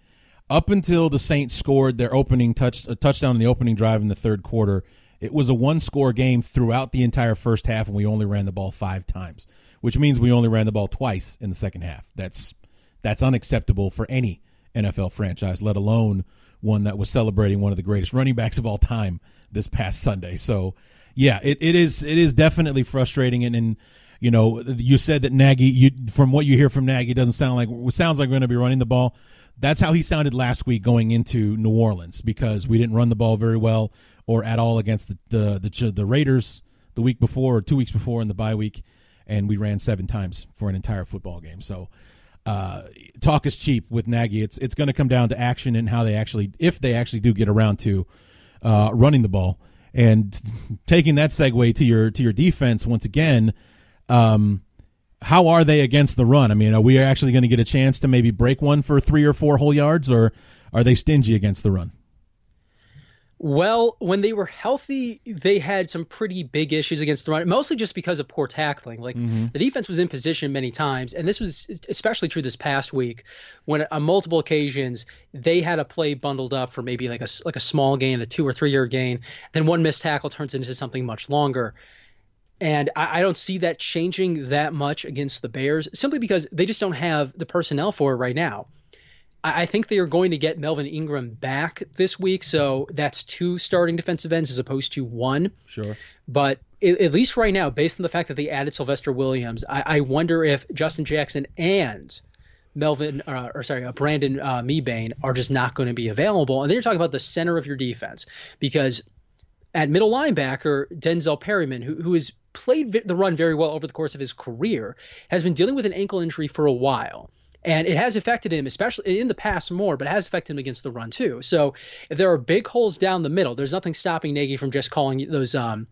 up until the Saints scored their opening touch a touchdown in the opening drive in the third quarter. It was a one score game throughout the entire first half, and we only ran the ball five times, which means we only ran the ball twice in the second half. That's that's unacceptable for any NFL franchise, let alone one that was celebrating one of the greatest running backs of all time this past Sunday. So, yeah, it, it is it is definitely frustrating, and, and you know, you said that Nagy, you, from what you hear from Nagy, doesn't sound like sounds like we're going to be running the ball. That's how he sounded last week going into New Orleans because we didn't run the ball very well or at all against the the the, the Raiders the week before or two weeks before in the bye week, and we ran seven times for an entire football game. So. Uh, talk is cheap with Nagy. It's it's going to come down to action and how they actually, if they actually do get around to uh, running the ball. And taking that segue to your to your defense once again, um, how are they against the run? I mean, are we actually going to get a chance to maybe break one for three or four whole yards, or are they stingy against the run? Well, when they were healthy, they had some pretty big issues against the run, mostly just because of poor tackling. Like mm-hmm. the defense was in position many times, and this was especially true this past week when on multiple occasions they had a play bundled up for maybe like a like a small gain, a two or three yard gain, then one missed tackle turns into something much longer. And I, I, don't see that changing that much against the Bears simply because they just don't have the personnel for it right now. I, I think they are going to get Melvin Ingram back this week, so that's two starting defensive ends as opposed to one. Sure. But it, at least right now, based on the fact that they added Sylvester Williams, I, I wonder if Justin Jackson and Melvin, uh, or sorry, uh, Brandon uh, Mebane are just not going to be available. And then you're talking about the center of your defense because at middle linebacker, Denzel Perryman, who, who has played the run very well over the course of his career, has been dealing with an ankle injury for a while. And it has affected him, especially in the past more, but it has affected him against the run too. So if there are big holes down the middle, there's nothing stopping Nagy from just calling those um,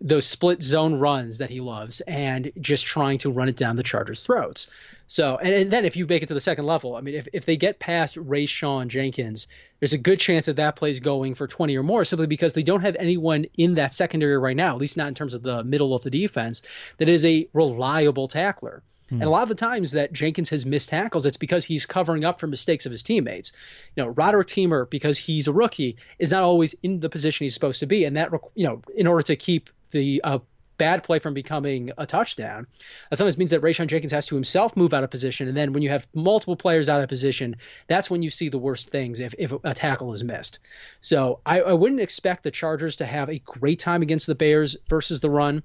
those split zone runs that he loves and just trying to run it down the Chargers' throats. So, and, and, then if you make it to the second level, I mean, if, if they get past Rayshawn Jenkins, there's a good chance that that plays going for 20 or more simply because they don't have anyone in that secondary right now, at least not in terms of the middle of the defense, that is a reliable tackler. Hmm. And a lot of the times that Jenkins has missed tackles, it's because he's covering up for mistakes of his teammates. You know, Roderic Teamer, because he's a rookie, is not always in the position he's supposed to be. And that, you know, in order to keep the uh, bad play from becoming a touchdown. That sometimes means that Rayshawn Jenkins has to himself move out of position. And then when you have multiple players out of position, that's when you see the worst things if, if a tackle is missed. So I, I wouldn't expect the Chargers to have a great time against the Bears versus the run,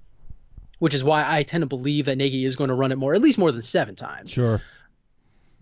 which is why I tend to believe that Nagy is going to run it more, at least more than seven times. Sure.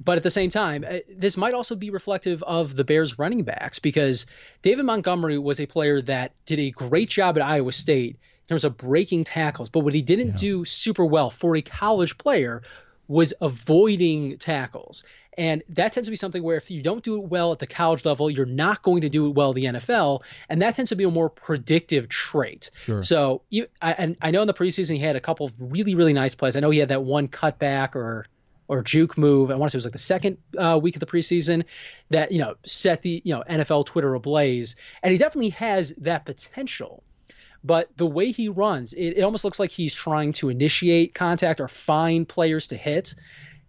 But at the same time, uh, this might also be reflective of the Bears running backs because David Montgomery was a player that did a great job at Iowa State terms of breaking tackles. But what he didn't yeah. do super well for a college player was avoiding tackles. And that tends to be something where if you don't do it well at the college level, you're not going to do it well in the NFL. And that tends to be a more predictive trait. Sure. So, you, I, and I know in the preseason he had a couple of really, really nice plays. I know he had that one cutback or or juke move. I want to say it was like the second uh, week of the preseason that you know set the you know NFL Twitter ablaze, and he definitely has that potential. But the way he runs, it, it almost looks like he's trying to initiate contact or find players to hit.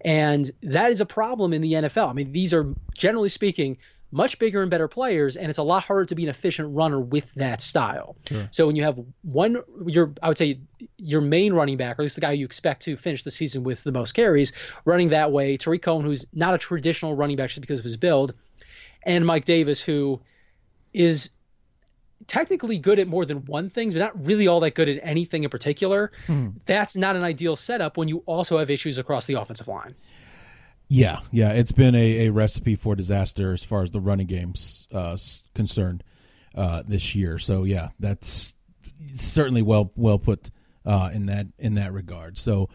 And that is a problem in the NFL. I mean, these are generally speaking much bigger and better players, and it's a lot harder to be an efficient runner with that style. Sure. So when you have one, your I would say your main running back, or at least the guy you expect to finish the season with the most carries, running that way, Tarik Cohen, who's not a traditional running back just because of his build, and Mike Davis, who is technically good at more than one thing, but not really all that good at anything in particular. Hmm. That's not an ideal setup when you also have issues across the offensive line. Yeah, yeah, it's been a, a recipe for disaster as far as the running game's uh, concerned uh, this year. So yeah, that's certainly well well put uh, in that in that regard. So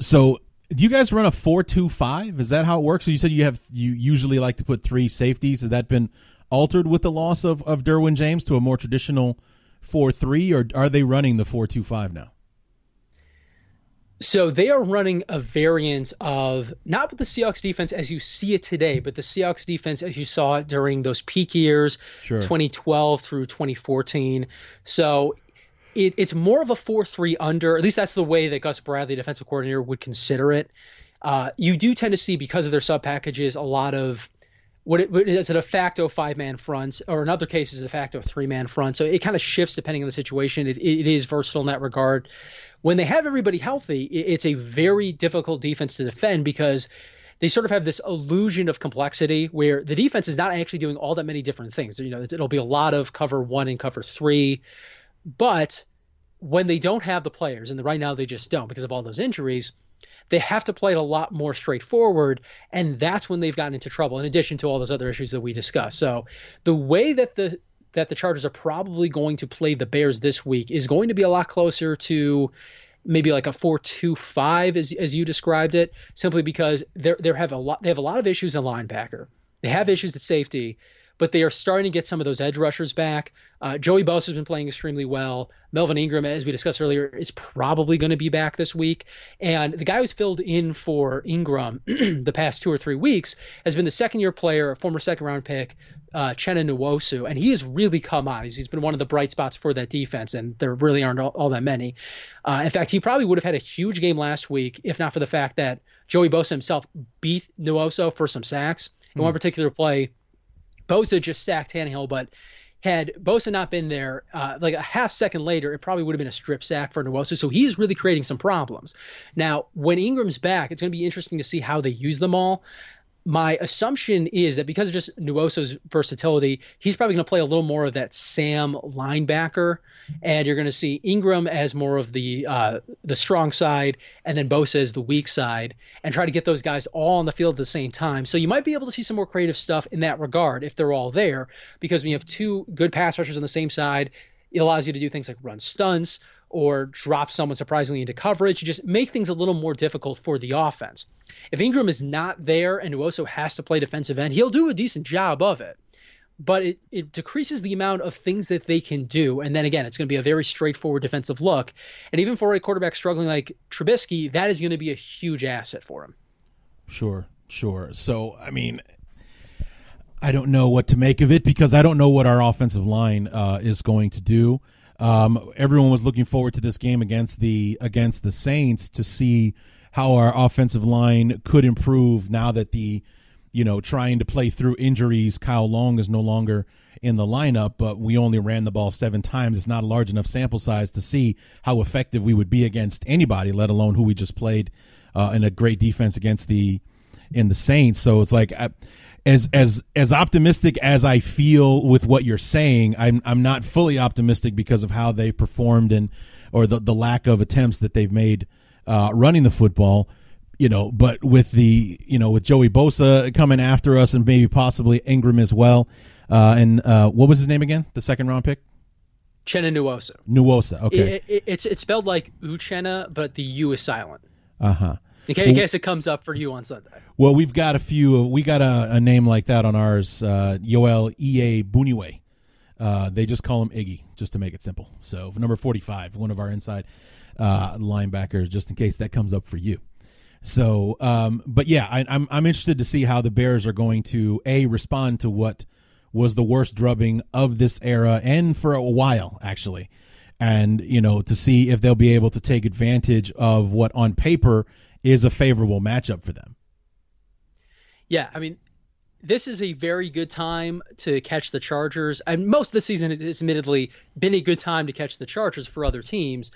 so do you guys run a four two five? Is that how it works? So you said you have you usually like to put three safeties. Has that been altered with the loss of of Derwin James to a more traditional four three, or are they running the four two five now? So they are running a variant of not with the Seahawks defense as you see it today, but the Seahawks defense as you saw it during those peak years, sure. 2012 through 2014. So it, it's more of a 4-3 under. At least that's the way that Gus Bradley, defensive coordinator, would consider it. Uh, you do tend to see because of their sub packages a lot of what, it, what is it a facto five man front or in other cases a facto three man front. So it kind of shifts depending on the situation. It, it is versatile in that regard when they have everybody healthy, it's a very difficult defense to defend because they sort of have this illusion of complexity where the defense is not actually doing all that many different things. You know, it'll be a lot of cover one and cover three, but when they don't have the players, and right now they just don't because of all those injuries, they have to play it a lot more straightforward, and that's when they've gotten into trouble. In addition to all those other issues that we discussed, so the way that the that the Chargers are probably going to play the Bears this week is going to be a lot closer to maybe like a 4-2-5 as as you described it simply because they they have a lot they have a lot of issues in linebacker. They have issues at safety but they are starting to get some of those edge rushers back. Uh, Joey Bosa has been playing extremely well. Melvin Ingram, as we discussed earlier, is probably going to be back this week. And the guy who's filled in for Ingram the past two or three weeks has been the second year player, former second round pick, uh, Uchenna Nwosu. And he has really come on. He's, he's been one of the bright spots for that defense, and there really aren't all, all that many. Uh, in fact, he probably would have had a huge game last week if not for the fact that Joey Bosa himself beat Nwosu for some sacks. In mm. one particular play, Bosa just sacked Tannehill, but had Bosa not been there, uh, like a half second later, it probably would have been a strip sack for Nwosu. So he's really creating some problems. Now, when Ingram's back, it's going to be interesting to see how they use them all my assumption is that because of just Nwosu's versatility, he's probably going to play a little more of that Sam linebacker, and you're going to see Ingram as more of the uh, the strong side, and then Bosa as the weak side, and try to get those guys all on the field at the same time. So you might be able to see some more creative stuff in that regard if they're all there, because when you have two good pass rushers on the same side, it allows you to do things like run stunts or drop someone surprisingly into coverage, just make things a little more difficult for the offense. If Ingram is not there and Nwosu has to play defensive end, he'll do a decent job of it. But it, it decreases the amount of things that they can do. And then again, it's going to be a very straightforward defensive look. And even for a quarterback struggling like Trubisky, that is going to be a huge asset for him. Sure, sure. So, I mean, I don't know what to make of it because I don't know what our offensive line uh, is going to do. Um, everyone was looking forward to this game against the against the Saints to see how our offensive line could improve now that the you know trying to play through injuries. Kyle Long is no longer in the lineup, but we only ran the ball seven times. It's not a large enough sample size to see how effective we would be against anybody, let alone who we just played uh, in a great defense against the in the Saints. So it's like. I, as as as optimistic as I feel with what you're saying, I'm I'm not fully optimistic because of how they performed and or the the lack of attempts that they've made uh, running the football. You know, but with the you know with Joey Bosa coming after us and maybe possibly Ingram as well, uh, and uh, what was his name again? The second round pick. Chenna Nwosu. Nwosu. Okay. It, it, it's it's spelled like Uchenna, but the U is silent. Uh huh. In case, in case, it comes up for you on Sunday. Well, we've got a few. We got a, a name like that on ours. Uh, Yoel E. A. Buniwe. Uh, they just call him Iggy, just to make it simple. So number forty-five, one of our inside uh, linebackers, just in case that comes up for you. So, um, but yeah, I, I'm I'm interested to see how the Bears are going to a respond to what was the worst drubbing of this era and for a while actually, and you know to see if they'll be able to take advantage of what on paper is a favorable matchup for them. Yeah, I mean, this is a very good time to catch the Chargers. And most of the season has admittedly been a good time to catch the Chargers for other teams.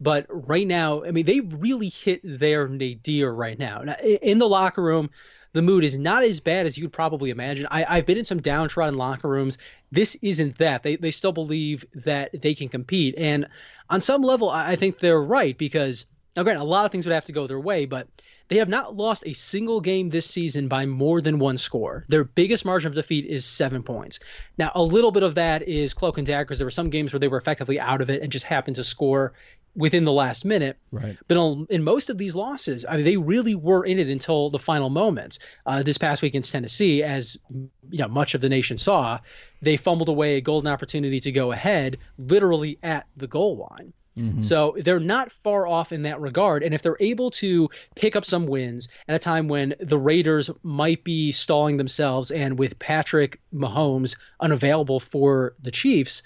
But right now, I mean, they've really hit their nadir right now. in the locker room, the mood is not as bad as you'd probably imagine. I, have been in some downtrodden locker rooms. This isn't that. They, they still believe that they can compete. And on some level, I think they're right because, now, granted, a lot of things would have to go their way, but they have not lost a single game this season by more than one score. Their biggest margin of defeat is seven points. Now, a little bit of that is cloak and dagger because there were some games where they were effectively out of it and just happened to score within the last minute. Right. But in most of these losses, I mean, they really were in it until the final moments. Uh, this past week against Tennessee, as you know, much of the nation saw, they fumbled away a golden opportunity to go ahead, literally at the goal line. Mm-hmm. So they're not far off in that regard. And if they're able to pick up some wins at a time when the Raiders might be stalling themselves and with Patrick Mahomes unavailable for the Chiefs,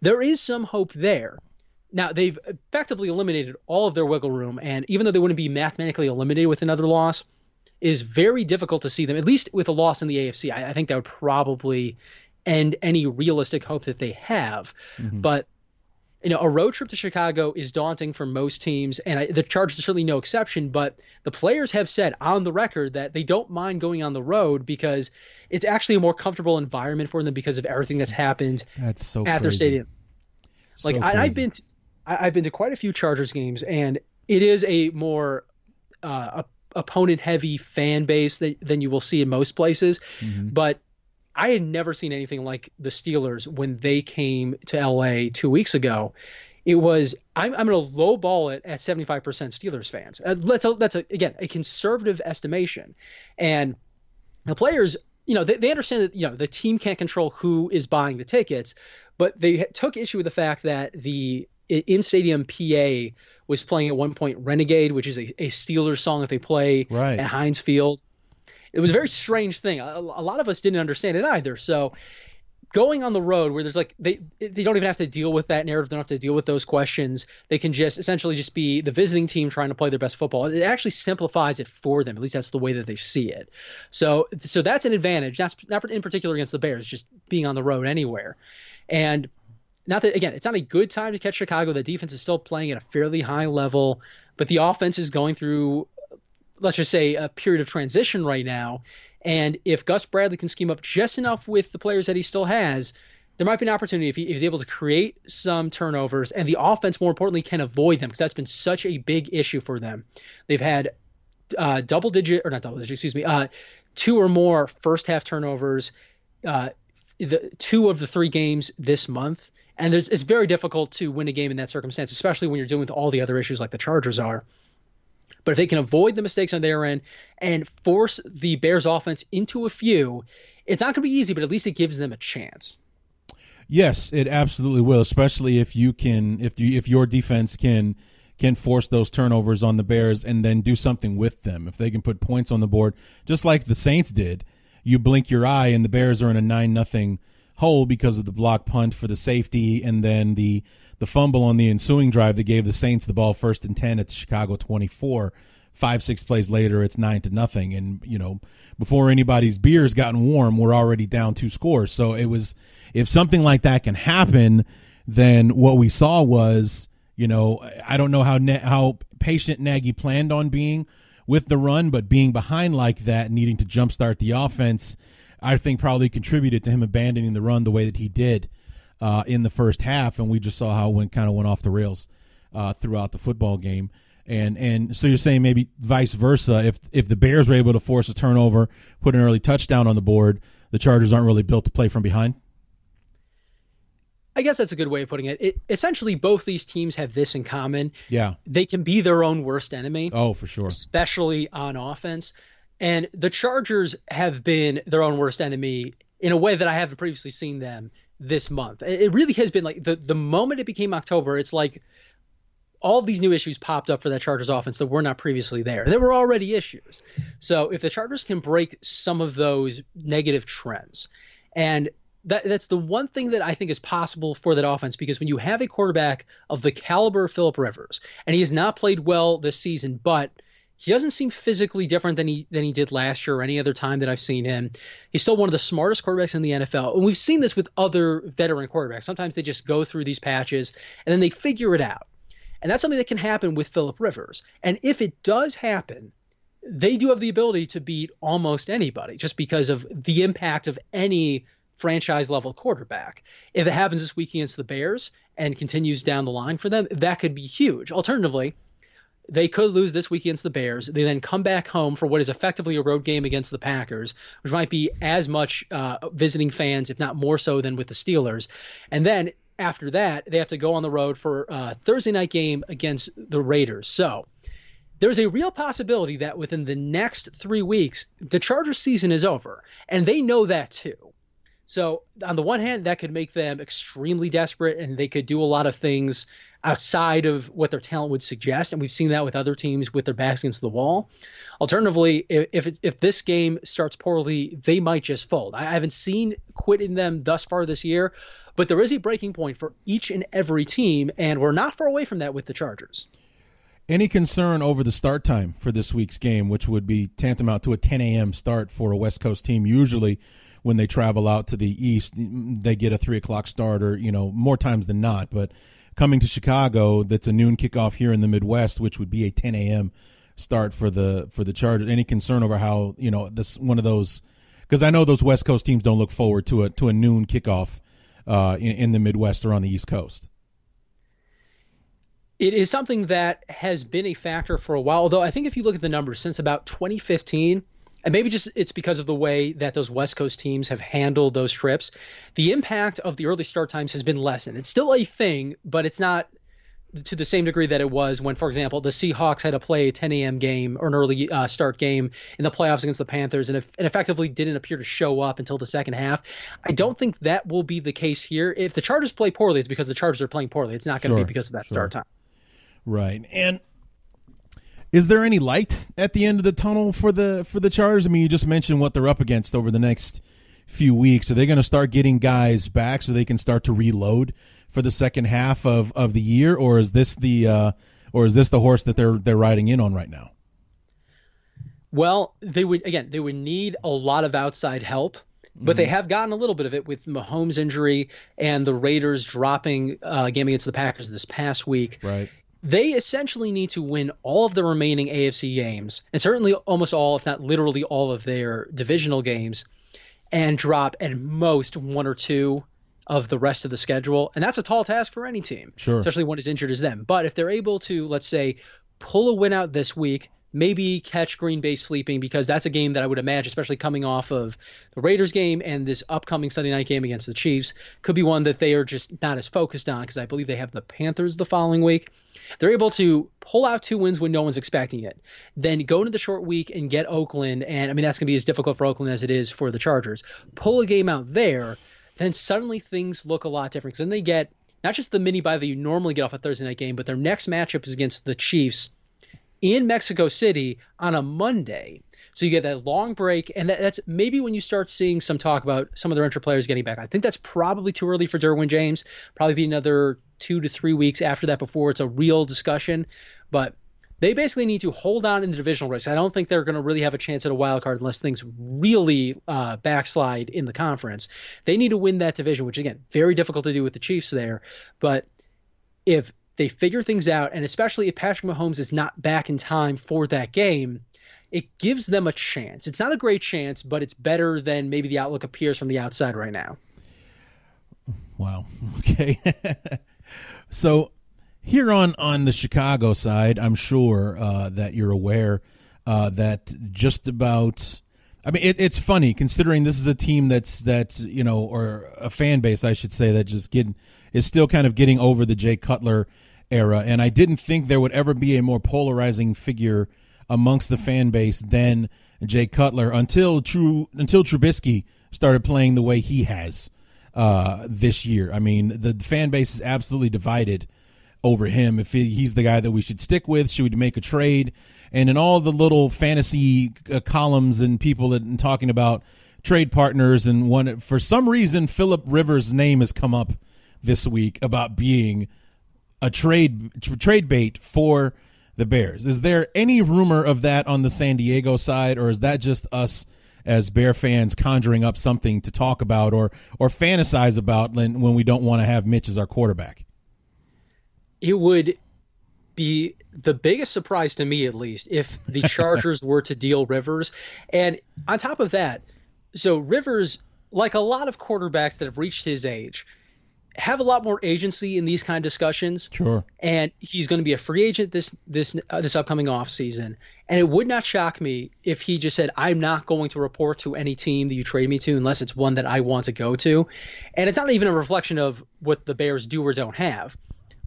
there is some hope there. Now they've effectively eliminated all of their wiggle room, and even though they wouldn't be mathematically eliminated with another loss, it is very difficult to see them. At least with a loss in the AFC, I, I think that would probably end any realistic hope that they have. Mm-hmm. But you know, a road trip to Chicago is daunting for most teams, and I, the Chargers are certainly no exception. But the players have said on the record that they don't mind going on the road because it's actually a more comfortable environment for them because of everything that's happened that's so at crazy. their stadium. So like I, have been, to, I, have been to quite a few Chargers games, and it is a more uh, opponent heavy fan base that, than you will see in most places. Mm-hmm. But I had never seen anything like the Steelers when they came to LA two weeks ago. It was I'm, I'm going to lowball it at 75% Steelers fans. Uh, let's that's a, again a conservative estimation, and the players you know they, they understand that you know the team can't control who is buying the tickets, but they took issue with the fact that the in stadium PA was playing at one point Renegade, which is a, a Steelers song that they play right. at Heinz Field. It was a very strange thing. A, a, lot of us didn't understand it either. So going on the road where there's like they they don't even have to deal with that narrative, they don't have to deal with those questions. They can just essentially just be the visiting team trying to play their best football. It actually simplifies it for them. At least that's the way that they see it. So so that's an advantage. That's not in particular against the Bears, just being on the road anywhere. And not that again, it's not a good time to catch Chicago. The defense is still playing at a fairly high level, but the offense is going through, let's just say, a period of transition right now. And if Gus Bradley can scheme up just enough with the players that he still has, there might be an opportunity if, he, he's able to create some turnovers and the offense, more importantly, can avoid them because that's been such a big issue for them. They've had uh, double digit or not double digit, excuse me, uh, two or more first half turnovers. Uh, the two of the three games this month and it's very difficult to win a game in that circumstance, especially when you're dealing with all the other issues like the Chargers are. But if they can avoid the mistakes on their end and force the Bears offense into a few, it's not going to be easy, but at least it gives them a chance. Yes, it absolutely will, especially if you can if if your defense can can force those turnovers on the Bears and then do something with them. If they can put points on the board just like the Saints did, you blink your eye and the Bears are in a 9 nothing hole because of the block punt for the safety and then the the fumble on the ensuing drive that gave the Saints the ball first and 10 at the Chicago 24. Five, six plays later, it's nine to nothing. And, you know, before anybody's beers gotten warm, we're already down two scores. So it was, if something like that can happen, then what we saw was, you know, I don't know how, how patient Nagy planned on being with the run, but being behind like that, needing to jumpstart the offense, I think probably contributed to him abandoning the run the way that he did uh, in the first half, and we just saw how it kind of went off the rails uh, throughout the football game. And and so you're saying maybe vice versa. If if the Bears were able to force a turnover, put an early touchdown on the board, the Chargers aren't really built to play from behind. I guess that's a good way of putting it. it. Essentially, both these teams have this in common. Yeah, they can be their own worst enemy. Oh, for sure. Especially on offense. And the Chargers have been their own worst enemy in a way that I haven't previously seen them this month. It really has been like the the moment it became October, it's like all these new issues popped up for that Chargers offense that were not previously there. There were already issues. So if the Chargers can break some of those negative trends, and that that's the one thing that I think is possible for that offense because when you have a quarterback of the caliber of Philip Rivers, and he has not played well this season, but He doesn't seem physically different than he than he did last year or any other time that I've seen him. He's still one of the smartest quarterbacks in the NFL. And we've seen this with other veteran quarterbacks. Sometimes they just go through these patches and then they figure it out. And that's something that can happen with Philip Rivers. And if it does happen, they do have the ability to beat almost anybody just because of the impact of any franchise level quarterback. If it happens this week against the Bears and continues down the line for them, that could be huge. Alternatively, they could lose this week against the Bears. They then come back home for what is effectively a road game against the Packers, which might be as much uh, visiting fans, if not more so, than with the Steelers. And then after that, they have to go on the road for a Thursday night game against the Raiders. So there's a real possibility that within the next three weeks, the Chargers season is over. And they know that too. So, on the one hand, that could make them extremely desperate and they could do a lot of things outside of what their talent would suggest. And we've seen that with other teams with their backs against the wall. Alternatively, if if, if this game starts poorly, they might just fold. I haven't seen quit in them thus far this year, but there is a breaking point for each and every team, and we're not far away from that with the Chargers. Any concern over the start time for this week's game, which would be tantamount to a 10 a.m. start for a West Coast team? Usually, when they travel out to the East, they get a three o'clock start, or you know, more times than not. But coming to Chicago, that's a noon kickoff here in the Midwest, which would be a 10 a.m. start for the for the Chargers. Any concern over how you know this one of those? Because I know those West Coast teams don't look forward to a to a noon kickoff uh, in, in the Midwest or on the East Coast. It is something that has been a factor for a while. Although I think if you look at the numbers since about 2015, and maybe just it's because of the way that those West Coast teams have handled those trips. The impact of the early start times has been lessened. It's still a thing, but it's not to the same degree that it was when, for example, the Seahawks had to play a 10 a.m. game or an early uh, start game in the playoffs against the Panthers and, and effectively didn't appear to show up until the second half. I don't think that will be the case here. If the Chargers play poorly, it's because the Chargers are playing poorly. It's not going to sure, be because of that sure. start time. Right. And is there any light at the end of the tunnel for the for the Chargers? I mean, you just mentioned what they're up against over the next few weeks. Are they going to start getting guys back so they can start to reload for the second half of, of the year, or is this the uh, or is this the horse that they're they're riding in on right now? Well, they would again they would need a lot of outside help, but mm-hmm. they have gotten a little bit of it with Mahomes' injury and the Raiders dropping uh, game against the Packers this past week. Right they essentially need to win all of the remaining AFC games, and certainly almost all, if not literally all of their divisional games, and drop at most one or two of the rest of the schedule. And that's a tall task for any team, sure. especially one as injured as them. But if they're able to, let's say, pull a win out this week, maybe catch Green Bay sleeping because that's a game that I would imagine, especially coming off of the Raiders game and this upcoming Sunday night game against the Chiefs, could be one that they are just not as focused on because I believe they have the Panthers the following week. They're able to pull out two wins when no one's expecting it, then go into the short week and get Oakland, and I mean that's going to be as difficult for Oakland as it is for the Chargers. Pull a game out there, then suddenly things look a lot different because then they get not just the mini bye that you normally get off a Thursday night game, but their next matchup is against the Chiefs in Mexico City on a Monday. So you get that long break, and that, that's maybe when you start seeing some talk about some of the intra players getting back. I think that's probably too early for Derwin James. Probably be another two to three weeks after that before it's a real discussion. But they basically need to hold on in the divisional race. I don't think they're going to really have a chance at a wild card unless things really uh, backslide in the conference. They need to win that division, which again, very difficult to do with the Chiefs there. But if they figure things out, and especially if Patrick Mahomes is not back in time for that game, it gives them a chance. It's not a great chance, but it's better than maybe the outlook appears from the outside right now. Wow. Okay. so here on on the Chicago side, I'm sure uh, that you're aware uh, that just about. I mean, it, it's funny considering this is a team that's that you know, or a fan base, I should say, that just getting is still kind of getting over the Jay Cutler era, and I didn't think there would ever be a more polarizing figure amongst the fan base than Jay Cutler until True until Trubisky started playing the way he has uh, this year. I mean, the, the, fan base is absolutely divided over him. If he, he's the guy that we should stick with, should we make a trade? And in all the little fantasy uh, columns and people that and talking about trade partners and one for some reason Philip Rivers' name has come up this week about being a trade trade bait for the Bears. Is there any rumor of that on the San Diego side, or is that just us as Bear fans conjuring up something to talk about or or fantasize about when, when we don't want to have Mitch as our quarterback? It would be the biggest surprise to me, at least, if the Chargers were to deal Rivers. And on top of that, so Rivers, like a lot of quarterbacks that have reached his age, have a lot more agency in these kind of discussions. Sure. And he's going to be a free agent this this uh, this upcoming offseason. And it would not shock me if he just said, "I'm not going to report to any team that you trade me to unless it's one that I want to go to." And it's not even a reflection of what the Bears do or don't have.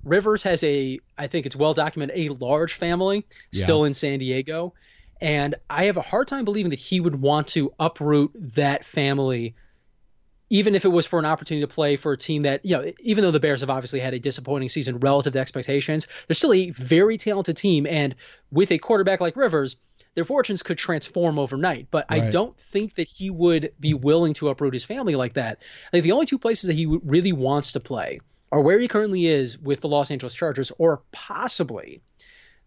Rivers has a, I think it's well documented, a large family Yeah. still in San Diego. And I have a hard time believing that he would want to uproot that family, even if it was for an opportunity to play for a team that, you know, even though the Bears have obviously had a disappointing season relative to expectations, they're still a very talented team. And with a quarterback like Rivers, their fortunes could transform overnight. But I don't think that he would be willing to uproot his family like that. I think the only two places that he really wants to play are where he currently is with the Los Angeles Chargers, or possibly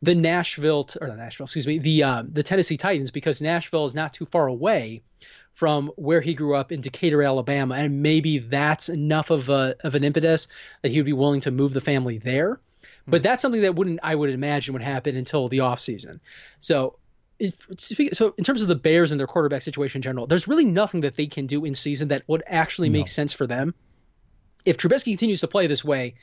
the Nashville or not Nashville, excuse me, the um, the Tennessee Titans, because Nashville is not too far away from where he grew up in Decatur, Alabama, and maybe that's enough of a of an impetus that he would be willing to move the family there. But hmm. that's something that wouldn't I would imagine would happen until the offseason. So if, so in terms of the Bears and their quarterback situation in general, there's really nothing that they can do in season that would actually make sense for them. If Trubisky continues to play this way,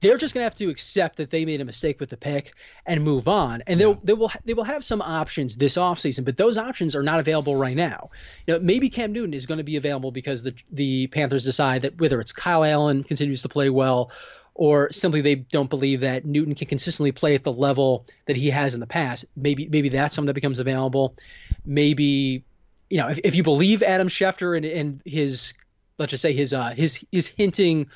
they're just going to have to accept that they made a mistake with the pick and move on. And they'll they will they will have some options this offseason, but those options are not available right now. You know, maybe Cam Newton is going to be available because the the Panthers decide that whether it's Kyle Allen continues to play well or simply they don't believe that Newton can consistently play at the level that he has in the past. Maybe maybe that's something that becomes available. Maybe you know if, if you believe Adam Schefter and, and his let's just say his uh, his his hinting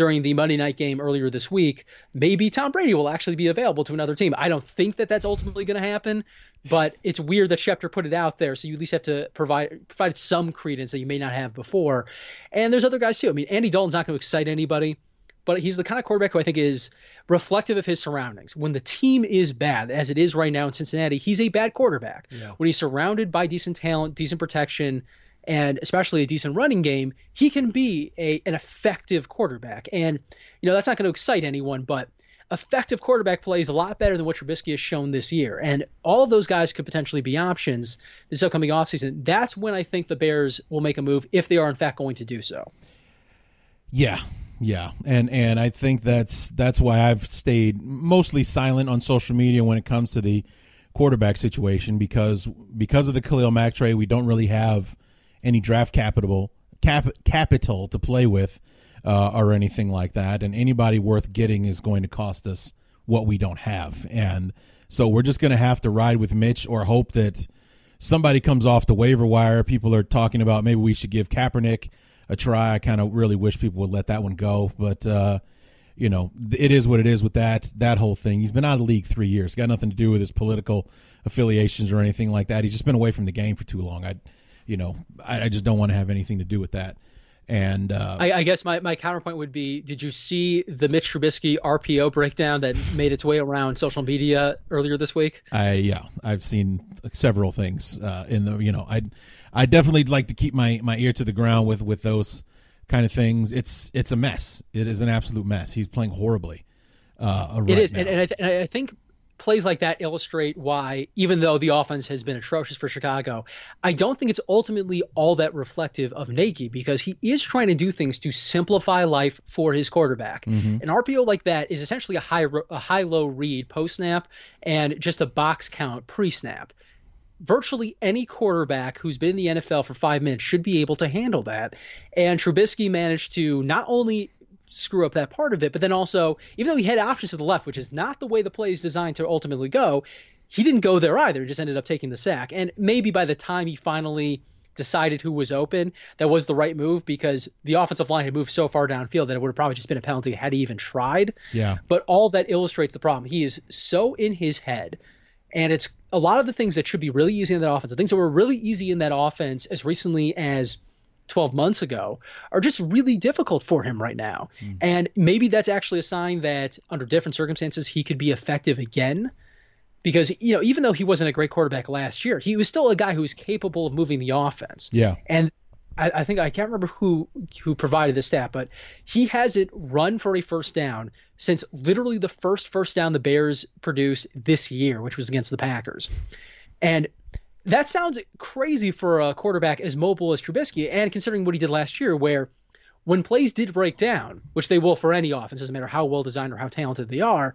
during the Monday night game earlier this week, maybe Tom Brady will actually be available to another team. I don't think that that's ultimately going to happen, but it's weird that Schefter put it out there, so you at least have to provide provide some credence that you may not have before. And there's other guys too. I mean, Andy Dalton's not going to excite anybody, but he's the kind of quarterback who I think is reflective of his surroundings. When the team is bad, as it is right now in Cincinnati, he's a bad quarterback. When he's surrounded by decent talent, decent protection, and especially a decent running game, he can be a an effective quarterback. And you know that's not going to excite anyone, but effective quarterback play is a lot better than what Trubisky has shown this year. And all of those guys could potentially be options this upcoming offseason. That's when I think the Bears will make a move if they are in fact going to do so. Yeah, yeah, and and I think that's that's why I've stayed mostly silent on social media when it comes to the quarterback situation because because of the Khalil Mack trade, we don't really have any draft capital cap, capital to play with uh, or anything like that, and anybody worth getting is going to cost us what we don't have, and so we're just going to have to ride with Mitch or hope that somebody comes off the waiver wire. People are talking about maybe we should give Kaepernick a try. I kind of really wish people would let that one go, but uh, you know, it is what it is with that that whole thing. He's been out of the league three years. Got nothing to do with his political affiliations or anything like that. He's just been away from the game for too long. I, you know, I, I just don't want to have anything to do with that. And uh, I, I guess my, my counterpoint would be Did you see the Mitch Trubisky RPO breakdown that made its way around social media earlier this week? I yeah, I've seen several things uh, in the you know I I definitely like to keep my my ear to the ground with with those kind of things. It's it's a mess. It is an absolute mess. He's playing horribly. Uh, right it is, and, and, I th- and I think plays like that illustrate why, even though the offense has been atrocious for Chicago, I don't think it's ultimately all that reflective of Nagy because he is trying to do things to simplify life for his quarterback. Mm-hmm. An RPO like that is essentially a high a high low read post snap and just a box count pre snap. Virtually any quarterback who's been in the NFL for five minutes should be able to handle that. And Trubisky managed to not only screw up that part of it. But then also, even though he had options to the left, which is not the way the play is designed to ultimately go, he didn't go there either. He just ended up taking the sack. And maybe by the time he finally decided who was open, that was the right move because the offensive line had moved so far downfield that it would have probably just been a penalty had he even tried. yeah, But all that illustrates the problem. He is so in his head. And it's a lot of the things that should be really easy in that offense, the things that were really easy in that offense as recently as 12 months ago are just really difficult for him right now. Hmm. And maybe that's actually a sign that under different circumstances he could be effective again. because you know even though he wasn't a great quarterback last year, he was still a guy who was capable of moving the offense. Yeah. And I, I think I can't remember who who provided the stat, but he hasn't run for a first down since literally the first first down the Bears produced this year, which was against the Packers. And that sounds crazy for a quarterback as mobile as Trubisky, and considering what he did last year, where when plays did break down, which they will for any offense, doesn't matter how well designed or how talented they are,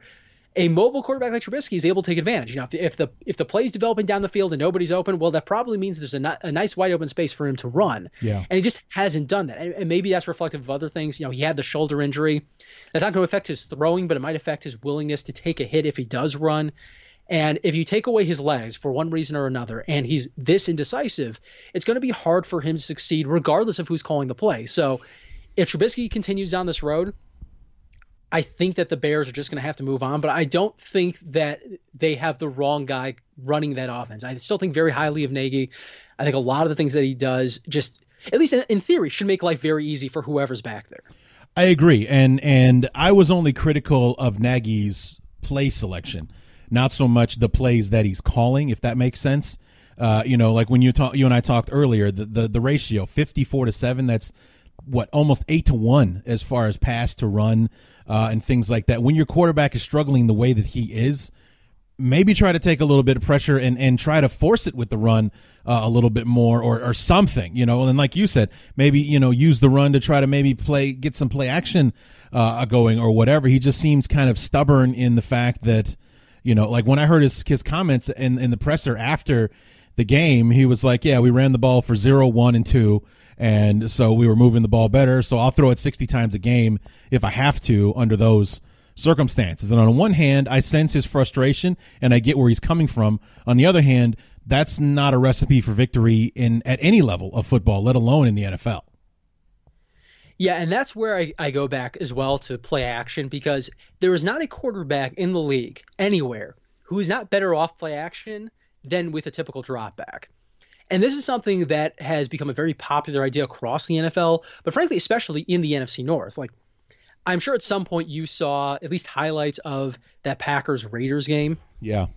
a mobile quarterback like Trubisky is able to take advantage. You know, if the if the, if the play's developing down the field and nobody's open, well, that probably means there's a, a nice wide open space for him to run. Yeah. And he just hasn't done that. And, and maybe that's reflective of other things. You know, he had the shoulder injury. That's not going to affect his throwing, but it might affect his willingness to take a hit if he does run. And if you take away his legs for one reason or another, and he's this indecisive, it's going to be hard for him to succeed regardless of who's calling the play. So if Trubisky continues down this road, I think that the Bears are just going to have to move on, but I don't think that they have the wrong guy running that offense. I still think very highly of Nagy. I think a lot of the things that he does just at least in theory should make life very easy for whoever's back there. I agree. And and I was only critical of Nagy's play selection, not so much the plays that he's calling, if that makes sense. Uh, you know, like when you talk, you and I talked earlier, the, the, the ratio, 54 to 7, that's what, almost 8 to 1 as far as pass to run uh, and things like that. When your quarterback is struggling the way that he is, maybe try to take a little bit of pressure and, and try to force it with the run uh, a little bit more or, or something, you know. And like you said, maybe, you know, use the run to try to maybe play, get some play action uh, going or whatever. He just seems kind of stubborn in the fact that, you know, like when I heard his, his comments in, in the presser after the game, he was like, yeah, we ran the ball for zero, one, and two. And so we were moving the ball better. So I'll throw it 60 times a game if I have to under those circumstances. And on one hand, I sense his frustration and I get where he's coming from. On the other hand, that's not a recipe for victory in at any level of football, let alone in the NFL. Yeah, and that's where I, I go back as well to play action because there is not a quarterback in the league anywhere who is not better off play action than with a typical drop back. And this is something that has become a very popular idea across the NFL, but frankly, especially in the NFC North. Like, I'm sure at some point you saw at least highlights of that Packers Raiders game. Yeah.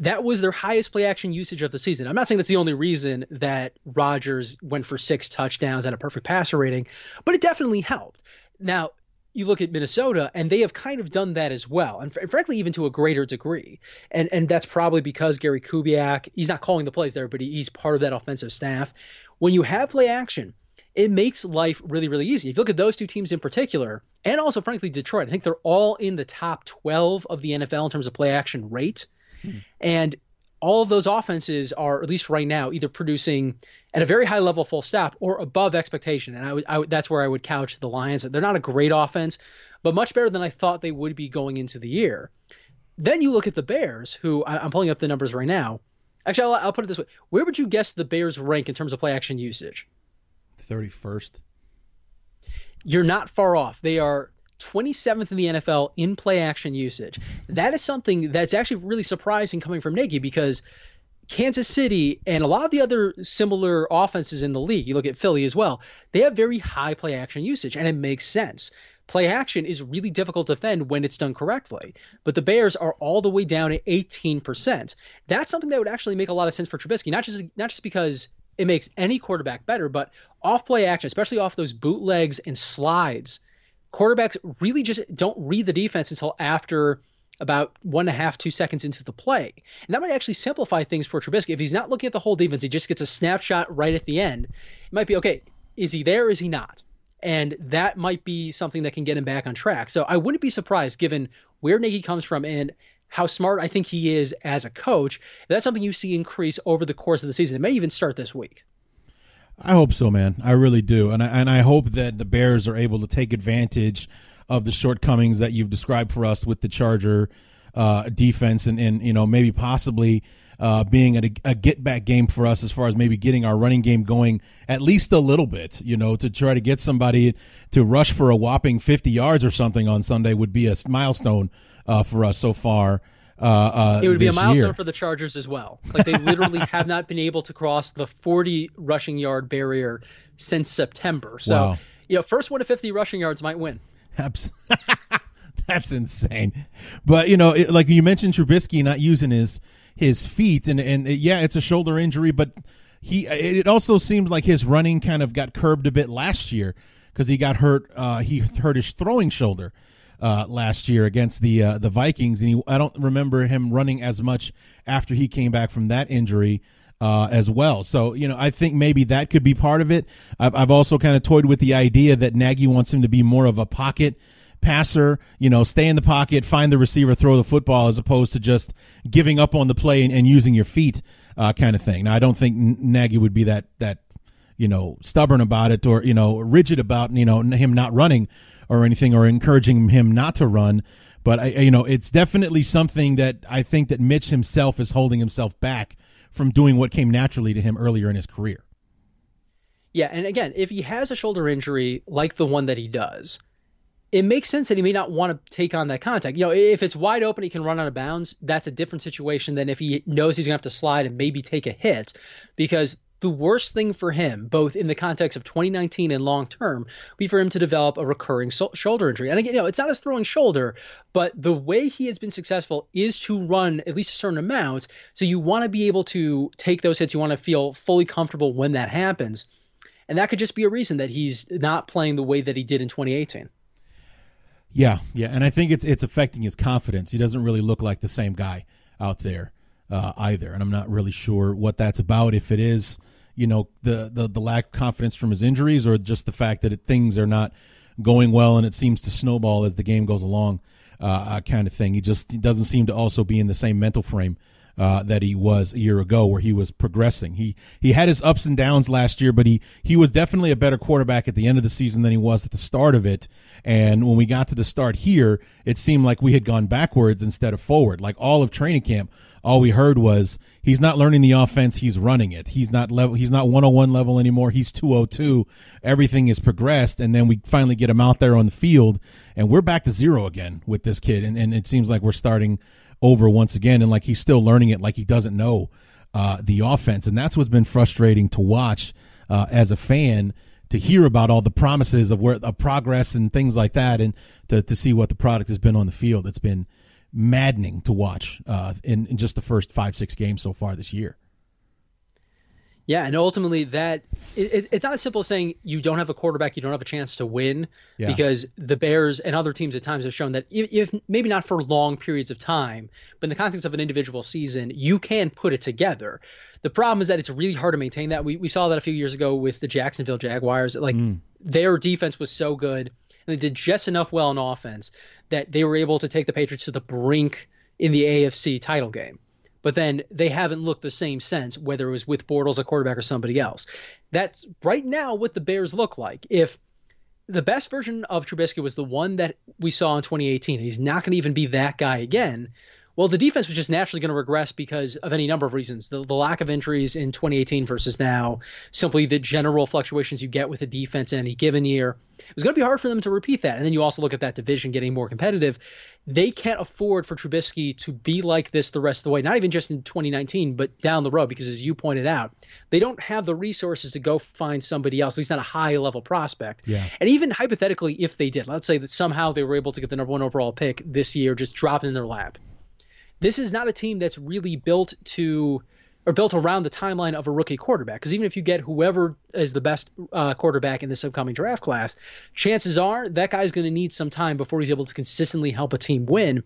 That was their highest play action usage of the season. I'm not saying that's the only reason that Rodgers went for six touchdowns and a perfect passer rating, but it definitely helped. Now, you look at Minnesota, and they have kind of done that as well, and, fr- frankly, even to a greater degree. And and that's probably because Gary Kubiak, he's not calling the plays there, but he, he's part of that offensive staff. When you have play action, it makes life really, really easy. If you look at those two teams in particular, and also, frankly, Detroit, I think they're all in the top 12 of the NFL in terms of play action rate. And all of those offenses are, at least right now, either producing at a very high level full stop or above expectation. And I would, I would, that's where I would couch the Lions. They're not a great offense, but much better than I thought they would be going into the year. Then you look at the Bears, who I, am pulling up the numbers right now. Actually, I'll, I'll put it this way: Where would you guess the Bears rank in terms of play action usage? 31st. You're not far off. They are 27th in the NFL in play action usage. That is something that's actually really surprising coming from Nagy because Kansas City and a lot of the other similar offenses in the league, you look at Philly as well, they have very high play action usage, and it makes sense. Play action is really difficult to defend when it's done correctly, but the Bears are all the way down at 18%. That's something that would actually make a lot of sense for Trubisky, not just not just because it makes any quarterback better, but off play action, especially off those bootlegs and slides, quarterbacks really just don't read the defense until after about one and a half, two seconds into the play. And that might actually simplify things for Trubisky. If he's not looking at the whole defense, he just gets a snapshot right at the end. It might be okay, is he there? Is he not? And that might be something that can get him back on track. So I wouldn't be surprised given where Nagy comes from and how smart I think he is as a coach. That's something you see increase over the course of the season. It may even start this week. I hope so, man. I really do, and I, and I hope that the Bears are able to take advantage of the shortcomings that you've described for us with the Charger uh, defense, and and you know maybe possibly uh, being a, a get back game for us as far as maybe getting our running game going at least a little bit. You know, to try to get somebody to rush for a whopping fifty yards or something on Sunday would be a milestone uh, for us so far. Uh, uh, it would be a milestone year. for the Chargers as well. Like they literally have not been able to cross the 40 rushing yard barrier since September. So, wow. you know, first one to 50 rushing yards might win. That's insane. But you know, it, like you mentioned, Trubisky not using his his feet, and and yeah, it's a shoulder injury, but he it also seemed like his running kind of got curbed a bit last year because he got hurt. Uh, he hurt his throwing shoulder uh, last year against the uh, the Vikings, and he, I don't remember him running as much after he came back from that injury. Uh, as well. So, you know, I think maybe that could be part of it. I've, I've also kind of toyed with the idea that Nagy wants him to be more of a pocket passer, you know, stay in the pocket, find the receiver, throw the football, as opposed to just giving up on the play and, and using your feet, uh, kind of thing. Now, I don't think Nagy would be that that you know stubborn about it or you know rigid about you know him not running or anything or encouraging him not to run. But I, you know, it's definitely something that I think that Mitch himself is holding himself back from doing what came naturally to him earlier in his career. Yeah, and again, if he has a shoulder injury like the one that he does, it makes sense that he may not want to take on that contact. You know, if it's wide open, he can run out of bounds. That's a different situation than if he knows he's going to have to slide and maybe take a hit because the worst thing for him, both in the context of 2019 and long term, be for him to develop a recurring so- shoulder injury. And again, you know, it's not his throwing shoulder, but the way he has been successful is to run at least a certain amount. So you want to be able to take those hits. You want to feel fully comfortable when that happens. And that could just be a reason that he's not playing the way that he did in 2018. Yeah, yeah, and I think it's it's affecting his confidence. He doesn't really look like the same guy out there uh, either, and I'm not really sure what that's about. If it is, you know, the the, the lack of confidence from his injuries, or just the fact that it, things are not going well and it seems to snowball as the game goes along, uh, uh kind of thing. He just he doesn't seem to also be in the same mental frame uh, that he was a year ago, where he was progressing. He he had his ups and downs last year, but he he was definitely a better quarterback at the end of the season than he was at the start of it. And when we got to the start here, it seemed like we had gone backwards instead of forward. Like all of training camp, all we heard was he's not learning the offense, he's running it. He's not level he's not 101 level anymore. He's 202. Everything is progressed and then we finally get him out there on the field and we're back to zero again with this kid and, and it seems like we're starting over once again, and like he's still learning it, like he doesn't know uh, the offense, and that's what's been frustrating to watch uh, as a fan to hear about all the promises of where of progress and things like that, and to to see what the product has been on the field. It's been maddening to watch uh, in, in just the first five six games so far this year. Yeah, and ultimately that it, it's not as simple as saying you don't have a quarterback, you don't have a chance to win, yeah. because the Bears and other teams at times have shown that if, if, maybe not for long periods of time, but in the context of an individual season, you can put it together. The problem is that it's really hard to maintain that. We we saw that a few years ago with the Jacksonville Jaguars. Like mm. their defense was so good, and they did just enough well on offense that they were able to take the Patriots to the brink in the AFC title game but then they haven't looked the same since, whether it was with Bortles, a quarterback, or somebody else. That's right now what the Bears look like. If the best version of Trubisky was the one that we saw in 2018, and he's not going to even be that guy again, well, the defense was just naturally going to regress because of any number of reasons. The, the, lack of injuries in 2018 versus now, simply the general fluctuations you get with a defense in any given year. It was going to be hard for them to repeat that. And then you also look at that division getting more competitive. They can't afford for Trubisky to be like this the rest of the way, not even just in 2019, but down the road, because as you pointed out, they don't have the resources to go find somebody else, at least not a high level prospect. Yeah. And even hypothetically, if they did, let's say that somehow they were able to get the number one overall pick this year, just drop it in their lap this is not a team that's really built to or built around the timeline of a rookie quarterback. Because even if you get whoever is the best uh, quarterback in this upcoming draft class, chances are that guy's going to need some time before he's able to consistently help a team win.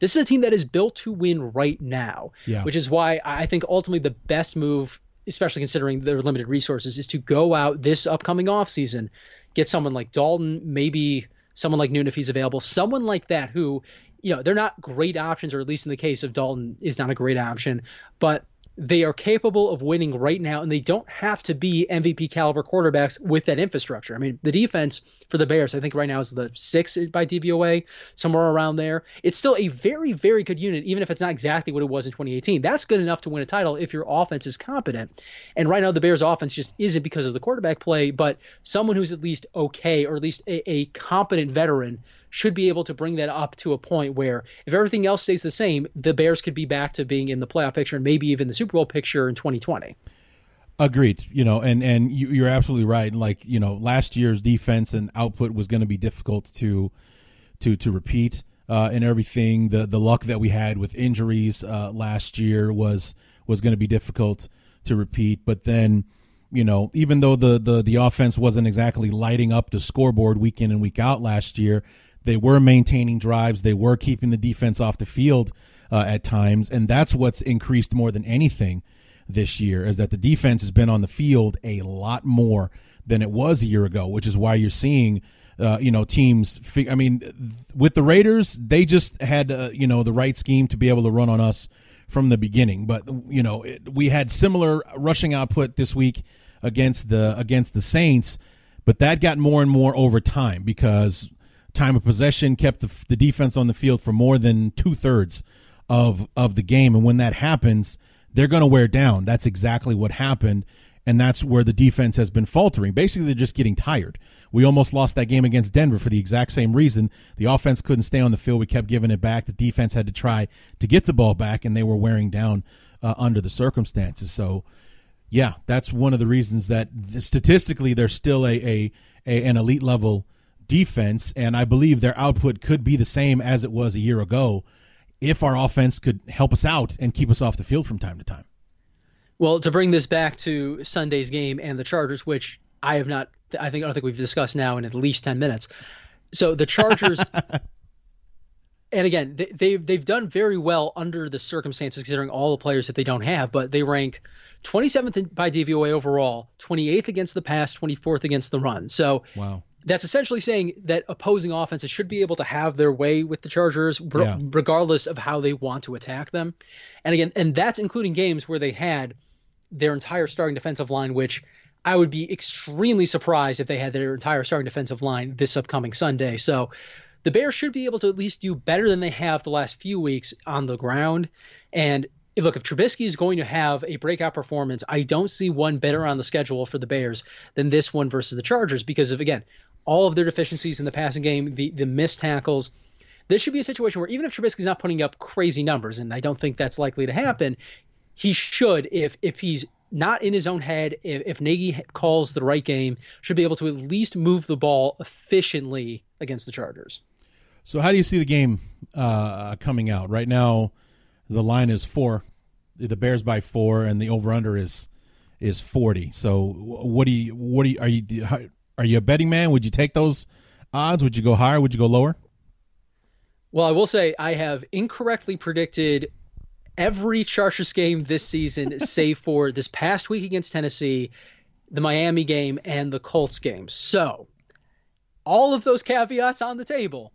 This is a team that is built to win right now, yeah. which is why I think ultimately the best move, especially considering their limited resources, is to go out this upcoming offseason, get someone like Dalton, maybe someone like Noon if he's available, someone like that who you know, they're not great options, or at least in the case of Dalton, is not a great option, but they are capable of winning right now, and they don't have to be MVP caliber quarterbacks with that infrastructure. I mean, the defense for the Bears, I think right now is the sixth by DVOA, somewhere around there. It's still a very, very good unit, even if it's not exactly what it was in 2018. That's good enough to win a title if your offense is competent. And right now, the Bears' offense just isn't because of the quarterback play, but someone who's at least okay, or at least a, a competent veteran should be able to bring that up to a point where if everything else stays the same, the Bears could be back to being in the playoff picture and maybe even the Super Bowl picture in 2020. Agreed. You know, and and you, are absolutely right. Like you know, last year's defense and output was going to be difficult to to to repeat. uh, and everything. The the luck that we had with injuries uh, last year was was going to be difficult to repeat. But then, you know, even though the, the the offense wasn't exactly lighting up the scoreboard week in and week out last year, they were maintaining drives. They were keeping the defense off the field uh, at times, and that's what's increased more than anything this year is that the defense has been on the field a lot more than it was a year ago, which is why you're seeing uh, you know teams. I mean, with the Raiders, they just had uh, you know the right scheme to be able to run on us from the beginning. But you know, it, we had similar rushing output this week against the against the Saints, but that got more and more over time because time of possession kept the, the defense on the field for more than two thirds of of the game, and when that happens, they're going to wear down. That's exactly what happened and that's where the defense has been faltering. Basically, they're just getting tired. We almost lost that game against Denver for the exact same reason. The offense couldn't stay on the field. We kept giving it back. The defense had to try to get the ball back, and they were wearing down uh, under the circumstances. So, yeah, that's one of the reasons that statistically they're still a, a, a an elite level defense, and I believe their output could be the same as it was a year ago if our offense could help us out and keep us off the field from time to time. Well, to bring this back to Sunday's game and the Chargers, which I have not, I think I don't think we've discussed now in at least ten minutes. So the Chargers, and again, they, they've they've done very well under the circumstances, considering all the players that they don't have. But they rank 27th by DVOA overall, 28th against the pass, 24th against the run. So wow that's essentially saying that opposing offenses should be able to have their way with the Chargers, yeah. regardless of how they want to attack them. And again, and that's including games where they had their entire starting defensive line, which I would be extremely surprised if they had their entire starting defensive line this upcoming Sunday. So the Bears should be able to at least do better than they have the last few weeks on the ground. And look, if Trubisky is going to have a breakout performance, I don't see one better on the schedule for the Bears than this one versus the Chargers because of again all of their deficiencies in the passing game, the the missed tackles. This should be a situation where even if Trubisky's not putting up crazy numbers, and I don't think that's likely to happen, he should if if he's not in his own head if, if Nagy calls the right game should be able to at least move the ball efficiently against the Chargers. So how do you see the game uh, coming out right now? The line is four, the Bears by four, and the over under is is forty. So what do you what do you are you are you a betting man? Would you take those odds? Would you go higher? Would you go lower? Well, I will say I have incorrectly predicted every Chargers game this season, save for this past week against Tennessee, the Miami game, and the Colts game. So, all of those caveats on the table.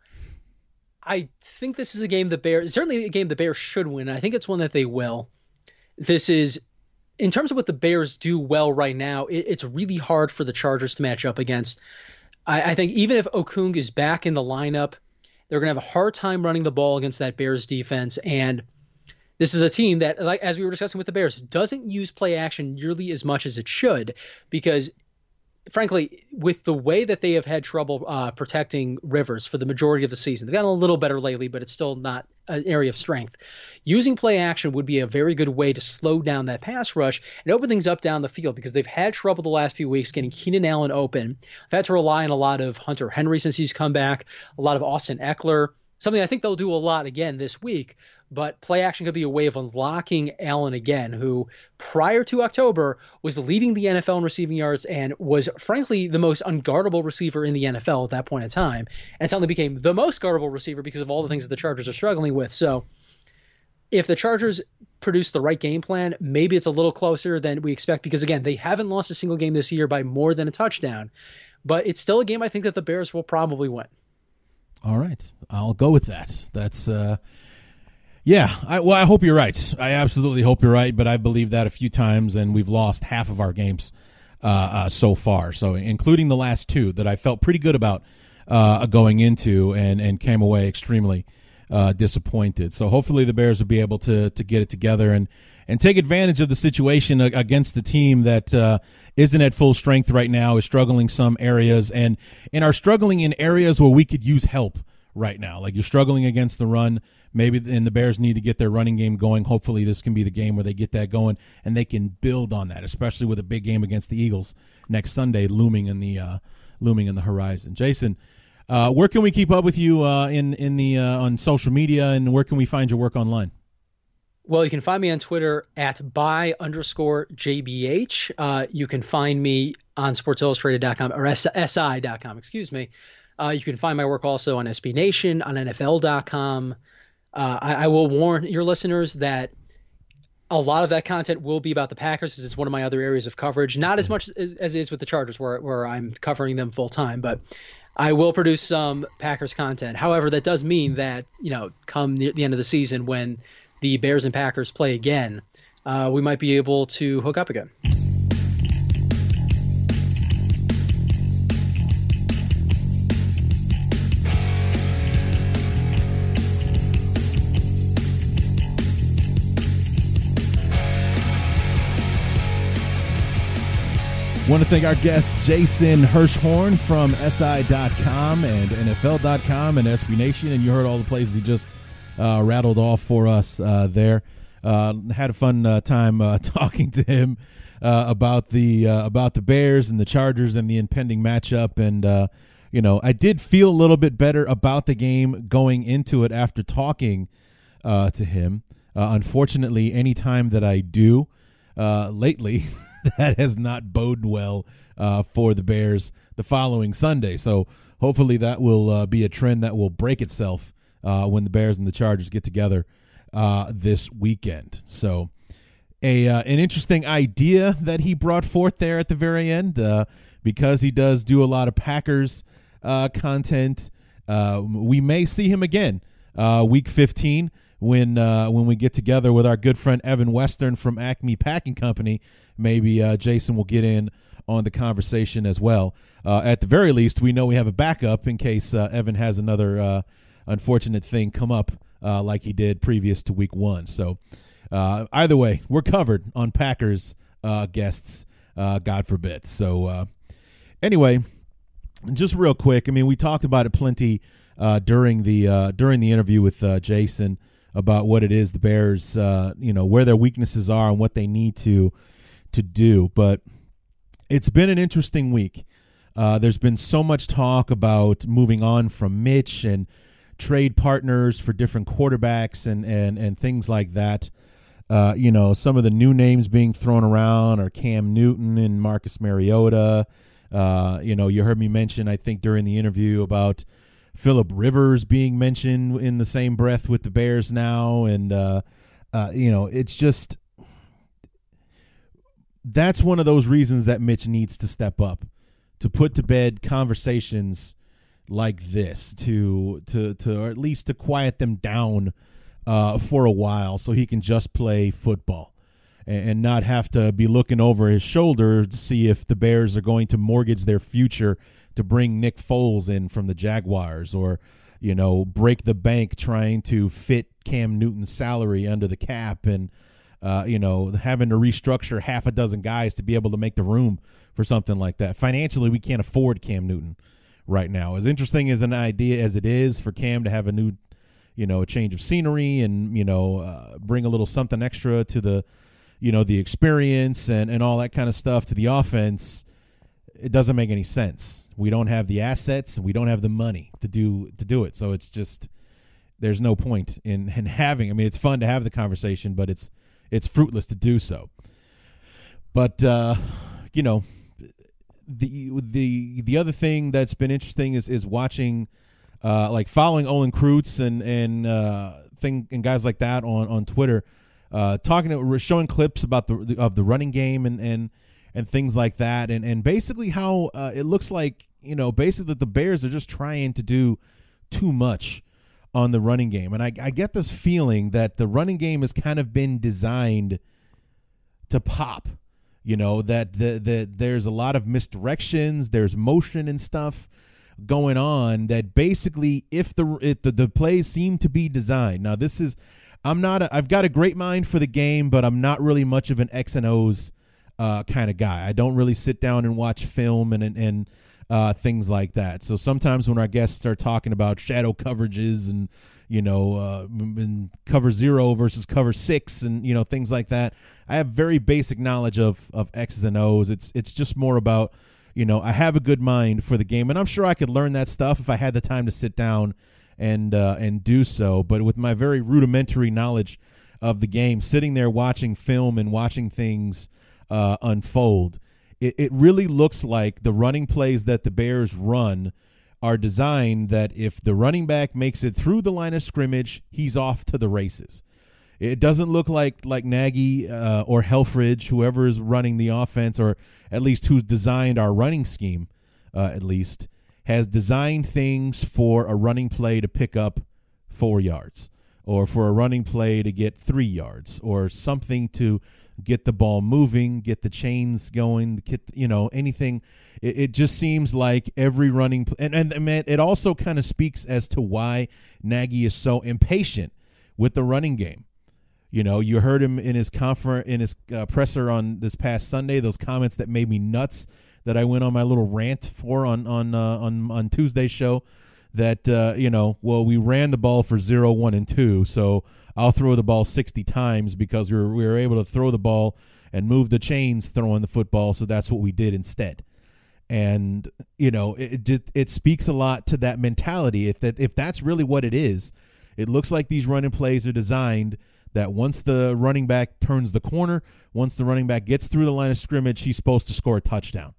I think this is a game the Bears, certainly a game the Bears should win. I think it's one that they will. This is, in terms of what the Bears do well right now, it, it's really hard for the Chargers to match up against. I, I think even if Okung is back in the lineup, they're going to have a hard time running the ball against that Bears defense. And this is a team that, like as we were discussing with the Bears, doesn't use play action nearly as much as it should because frankly, with the way that they have had trouble uh, protecting Rivers for the majority of the season, they've gotten a little better lately, but it's still not an area of strength. Using play action would be a very good way to slow down that pass rush and open things up down the field because they've had trouble the last few weeks getting Keenan Allen open. They've had to rely on a lot of Hunter Henry since he's come back, a lot of Austin Ekeler something I think they'll do a lot again this week. But play action could be a way of unlocking Allen again, who prior to October was leading the NFL in receiving yards and was frankly the most unguardable receiver in the NFL at that point in time, and suddenly became the most guardable receiver because of all the things that the Chargers are struggling with. So if the Chargers produce the right game plan, maybe it's a little closer than we expect because again, they haven't lost a single game this year by more than a touchdown. But it's still a game I think that the Bears will probably win. All right, I'll go with that. That's uh, yeah. I, well, I hope you're right. I absolutely hope you're right. But I believe that a few times, and we've lost half of our games uh, uh, so far. So, including the last two that I felt pretty good about uh, going into, and and came away extremely uh, disappointed. So, hopefully, the Bears will be able to to get it together and and take advantage of the situation against the team that uh, not at full strength right now, is struggling some areas, and and are struggling in areas where we could use help right now. Like you're struggling against the run, maybe, and the Bears need to get their running game going. Hopefully, this can be the game where they get that going, and they can build on that, especially with a big game against the Eagles next Sunday looming in the uh, looming in the horizon. Jason. Uh, where can we keep up with you uh, in in the uh, on social media, and where can we find your work online? Well, you can find me on Twitter at by underscore JBH. Uh, you can find me on sportsillustrated.com or SI.com, excuse me. Uh, you can find my work also on SB Nation, on NFL.com. Uh, I, I, will warn your listeners that a lot of that content will be about the Packers, as it's one of my other areas of coverage. Not as much as, as it is with the Chargers, where, where I'm covering them full time, but I will produce some Packers content. However, that does mean that, you know, come the, the end of the season when the Bears and Packers play again, uh, we might be able to hook up again. Want to thank our guest, Jason Hirschhorn from SI.com and NFL.com and SB Nation. And you heard all the places he just rattled off for us uh, there. Uh, had a fun uh, time uh, talking to him uh, about the about the Bears and the Chargers and the impending matchup. And you know, I did feel a little bit better about the game going into it after talking to him. unfortunately, any time that I do lately. that has not boded well uh, for the Bears the following Sunday. So hopefully that will uh, be a trend that will break itself uh, when the Bears and the Chargers get together uh, this weekend. So a uh, an interesting idea that he brought forth there at the very end uh, because he does do a lot of Packers content. we may see him again week 15 when uh, when we get together with our good friend Evan Western from Acme Packing Company maybe uh, Jason will get in on the conversation as well. Uh, at the very least, we know we have a backup in case uh, Evan has another uh, unfortunate thing come up uh, like he did previous to week one. So, uh, either way, we're covered on Packers uh, guests, uh, God forbid. So, uh, anyway, just real quick, I mean, we talked about it plenty during the during the interview with Jason about what it is the Bears, you know, where their weaknesses are and what they need to to do. But it's been an interesting week. Uh, there's been so much talk about moving on from Mitch and trade partners for different quarterbacks and and and things like that. Uh, you know, some of the new names being thrown around are Cam Newton and Marcus Mariota. Uh, you know, you heard me mention, I think, during the interview about Philip Rivers being mentioned in the same breath with the Bears now, and uh, uh, you know, it's just that's one of those reasons that Mitch needs to step up to put to bed conversations like this to to to or at least to quiet them down uh, for a while so he can just play football and, and not have to be looking over his shoulder to see if the Bears are going to mortgage their future to bring Nick Foles in from the Jaguars or you know break the bank trying to fit Cam Newton's salary under the cap and uh, you know, having to restructure half a dozen guys to be able to make the room for something like that. Financially, we can't afford Cam Newton right now. As interesting as an idea as it is for Cam to have a new, you know, a change of scenery and you know, uh, bring a little something extra to the, you know, the experience and and all that kind of stuff to the offense, it doesn't make any sense. We don't have the assets and we don't have the money to do to do it. So it's just there's no point in in having. I mean, it's fun to have the conversation, but it's it's fruitless to do so. But uh, you know, the the the other thing that's been interesting is is watching, uh, like following Olin Kreutz and and uh, thing and guys like that on on Twitter, uh, talking to showing clips about the of the running game and and and things like that, and and basically how uh, it looks like you know basically the Bears are just trying to do too much on the running game. And I, I get this feeling that the running game has kind of been designed to pop. You know, that the, the there's a lot of misdirections, there's motion and stuff going on that basically if the if the, the plays seem to be designed. Now this is I'm not a, I've got a great mind for the game, but I'm not really much of an X and O's uh, kind of guy. I don't really sit down and watch film and and, and uh, things like that. So sometimes when our guests start talking about shadow coverages and you know uh, cover zero versus cover six and you know things like that, I have very basic knowledge of of X's and O's. It's it's just more about you know, I have a good mind for the game, and I'm sure I could learn that stuff if I had the time to sit down and uh, and do so. But with my very rudimentary knowledge of the game, sitting there watching film and watching things uh, unfold, it, it really looks like the running plays that the Bears run are designed that if the running back makes it through the line of scrimmage, he's off to the races. It doesn't look like like Nagy uh, or Helfrich, whoever is running the offense, or at least who's designed our running scheme, uh, at least has designed things for a running play to pick up four yards, or for a running play to get three yards, or something to get the ball moving, get the chains going, get you know anything. It, it just seems like every running and and, and it also kind of speaks as to why Nagy is so impatient with the running game. You know, you heard him in his confer in his uh, presser on this past Sunday. Those comments that made me nuts that I went on my little rant for on on uh, on on Tuesday's show. That uh, you know, well, we ran the ball for zero, one, and two, so I'll throw the ball sixty times because we were we were able to throw the ball and move the chains throwing the football. So that's what we did instead. And you know, it, it just it speaks a lot to that mentality. If that if that's really what it is, it looks like these running plays are designed that once the running back turns the corner, once the running back gets through the line of scrimmage, he's supposed to score a touchdown.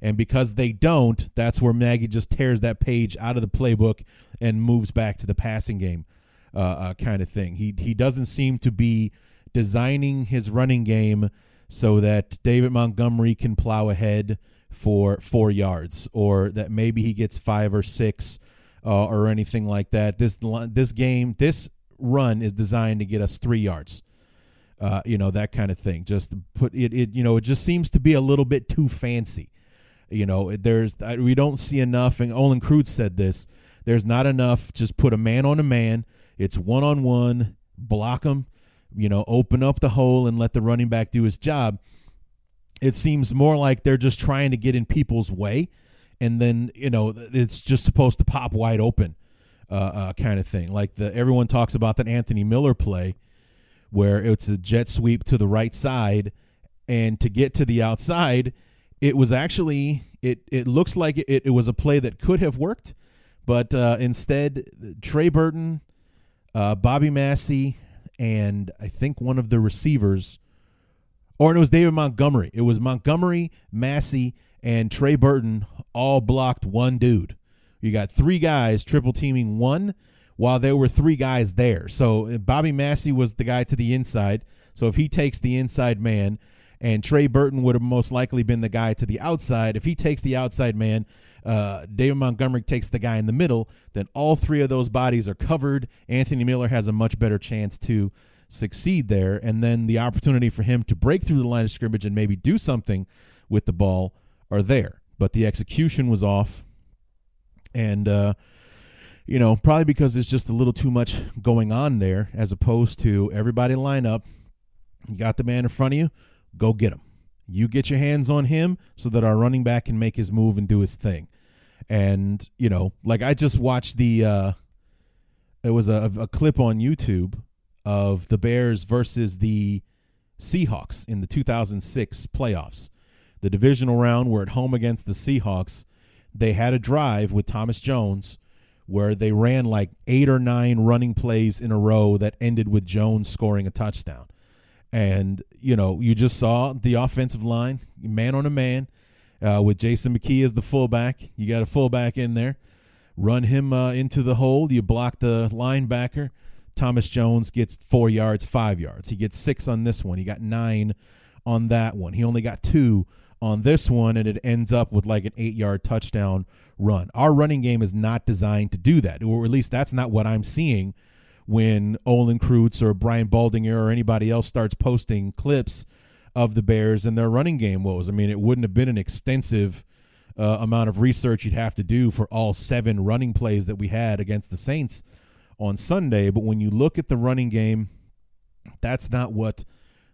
And because they don't, that's where Nagy just tears that page out of the playbook and moves back to the passing game uh, uh, kind of thing. He he doesn't seem to be designing his running game so that David Montgomery can plow ahead for four yards, or that maybe he gets five or six, uh, or anything like that. This this game, this run is designed to get us three yards. Uh, you know that kind of thing. Just put it, it. You know, it just seems to be a little bit too fancy. You know, there's we don't see enough. And Olin Kreutz said this. There's not enough. Just put a man on a man. It's one on one. Block them. You know, open up the hole and let the running back do his job. It seems more like they're just trying to get in people's way, and then you know it's just supposed to pop wide open uh, uh, kind of thing. Like the everyone talks about that Anthony Miller play, where it's a jet sweep to the right side, and to get to the outside, it was actually it. It looks like it, it was a play that could have worked, but uh, instead Trey Burton, uh, Bobby Massie, and I think one of the receivers, or it was David Montgomery. It was Montgomery, Massie, and Trey Burton all blocked one dude you got three guys triple teaming one while there were three guys there. So uh, Bobby Massie was the guy to the inside. So if he takes the inside man, and Trey Burton would have most likely been the guy to the outside. If he takes the outside man, uh, David Montgomery takes the guy in the middle, then all three of those bodies are covered. Anthony Miller has a much better chance to succeed there. And then the opportunity for him to break through the line of scrimmage and maybe do something with the ball are there. But the execution was off and uh, you know probably because there's just a little too much going on there as opposed to everybody line up you got the man in front of you go get him. You get your hands on him so that our running back can make his move and do his thing. And you know like i just watched the uh it was a, a clip on youtube of the bears versus the seahawks in the 2006 playoffs. The divisional round we're at home against the seahawks. They had a drive with Thomas Jones where they ran like eight or nine running plays in a row that ended with Jones scoring a touchdown. And, you know, you just saw the offensive line, man on a man, uh, with Jason McKie as the fullback. You got a fullback in there. Run him uh, into the hole. You block the linebacker. Thomas Jones gets four yards, five yards. He gets six on this one. He got nine on that one. He only got two on this one and it ends up with like an eight yard touchdown run. Our running game is not designed to do that, or at least that's not what I'm seeing when Olin Kreutz or Brian Baldinger or anybody else starts posting clips of the Bears and their running game woes. I mean, it wouldn't have been an extensive uh, amount of research you'd have to do for all seven running plays that we had against the Saints on Sunday. But when you look at the running game, that's not what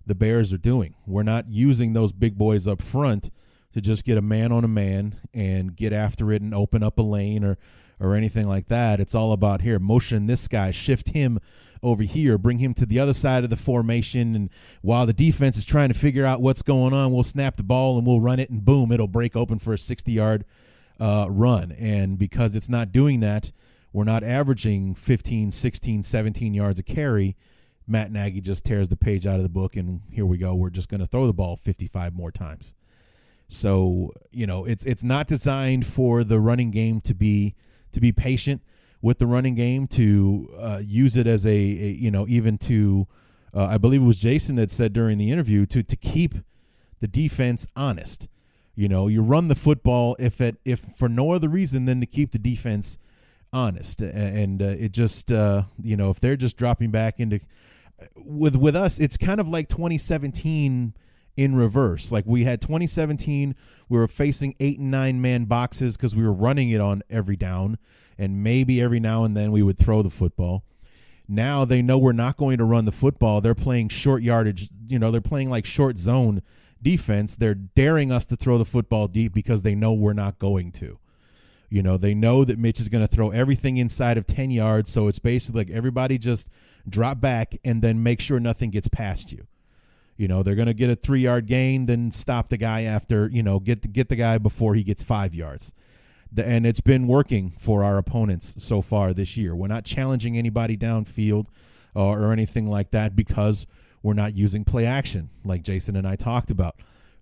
the Bears are doing. We're not using those big boys up front to just get a man on a man and get after it and open up a lane or or anything like that. It's all about here, motion this guy, shift him over here, bring him to the other side of the formation. And while the defense is trying to figure out what's going on, we'll snap the ball and we'll run it, and boom, it'll break open for a 60 yard uh, run. And because it's not doing that, we're not averaging 15, 16, 17 yards a carry. Matt Nagy just tears the page out of the book, and here we go. We're just going to throw the ball 55 more times. So you know, it's it's not designed for the running game to be to be patient with the running game to uh, use it as a, a, you know even to uh, I believe it was Jason that said during the interview to to keep the defense honest. You know, you run the football if it if for no other reason than to keep the defense honest, and uh, it just uh, you know if they're just dropping back into with with us, it's kind of like 2017 in reverse. Like we had 2017, we were facing eight and nine man boxes because we were running it on every down, and maybe every now and then we would throw the football. Now they know we're not going to run the football. They're playing short yardage. You know, they're playing like short zone defense. They're daring us to throw the football deep because they know we're not going to. You know, they know that Mitch is going to throw everything inside of 10 yards. So it's basically like everybody just drop back and then make sure nothing gets past you. You know, they're going to get a three yard gain, then stop the guy after, you know, get the, get the guy before he gets five yards. The, and it's been working for our opponents so far this year. We're not challenging anybody downfield or, or anything like that because we're not using play action like Jason and I talked about.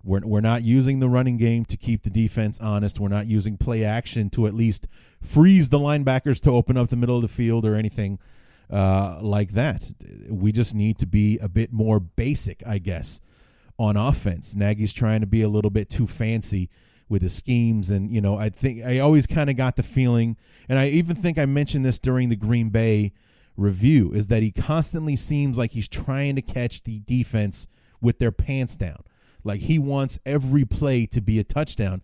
We're, we're not using the running game to keep the defense honest. We're not using play action to at least freeze the linebackers to open up the middle of the field or anything uh, like that. We just need to be a bit more basic, I guess, on offense. Nagy's trying to be a little bit too fancy with his schemes, and you know, I think I always kind of got the feeling, and I even think I mentioned this during the Green Bay review, is that he constantly seems like he's trying to catch the defense with their pants down. Like he wants every play to be a touchdown.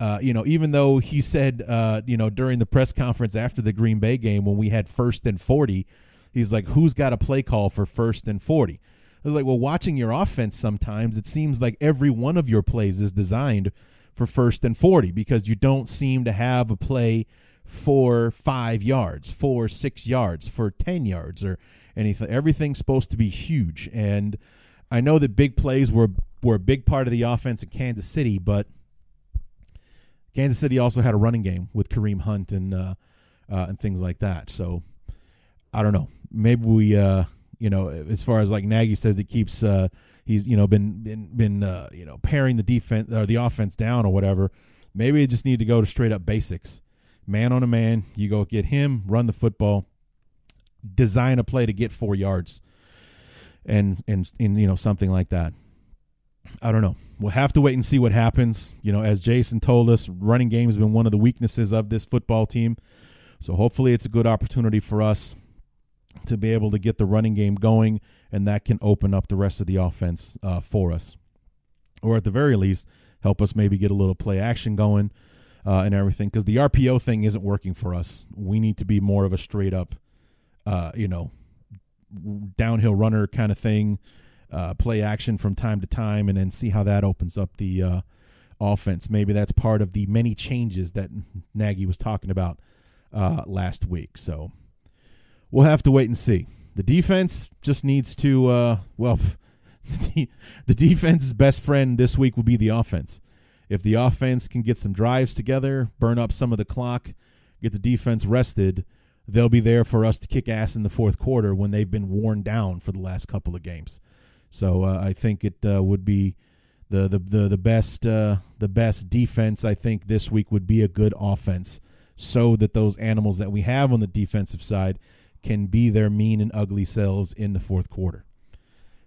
Uh, you know, even though he said, uh, you know, during the press conference after the Green Bay game when we had first and 40, he's like, who's got a play call for first and 40? I was like, well, watching your offense sometimes, it seems like every one of your plays is designed for first and 40 because you don't seem to have a play for five yards, for six yards, for 10 yards, or anything. Everything's supposed to be huge. And I know that big plays were were a big part of the offense in Kansas City, but Kansas City also had a running game with Kareem Hunt and uh, uh, and things like that. So I don't know. Maybe we, uh, you know, as far as like Nagy says, he keeps uh, he's you know been been been uh, you know paring the defense or the offense down or whatever. Maybe it just need to go to straight up basics. Man on a man, you go get him, run the football, design a play to get four yards, and and and you know something like that. I don't know. We'll have to wait and see what happens. You know, as Jason told us, running game has been one of the weaknesses of this football team. So hopefully it's a good opportunity for us to be able to get the running game going, and that can open up the rest of the offense uh, for us. Or at the very least, help us maybe get a little play action going uh, and everything. Because the RPO thing isn't working for us. We need to be more of a straight up, uh, you know, downhill runner kind of thing uh, play action from time to time, and then see how that opens up the uh, offense. Maybe that's part of the many changes that Nagy was talking about uh, last week. So we'll have to wait and see. The defense just needs to, uh, well, the defense's best friend this week will be the offense. If the offense can get some drives together, burn up some of the clock, get the defense rested, they'll be there for us to kick ass in the fourth quarter when they've been worn down for the last couple of games. So uh, I think it uh, would be the the the, the best uh, the best defense. I think this week would be a good offense, so that those animals that we have on the defensive side can be their mean and ugly selves in the fourth quarter.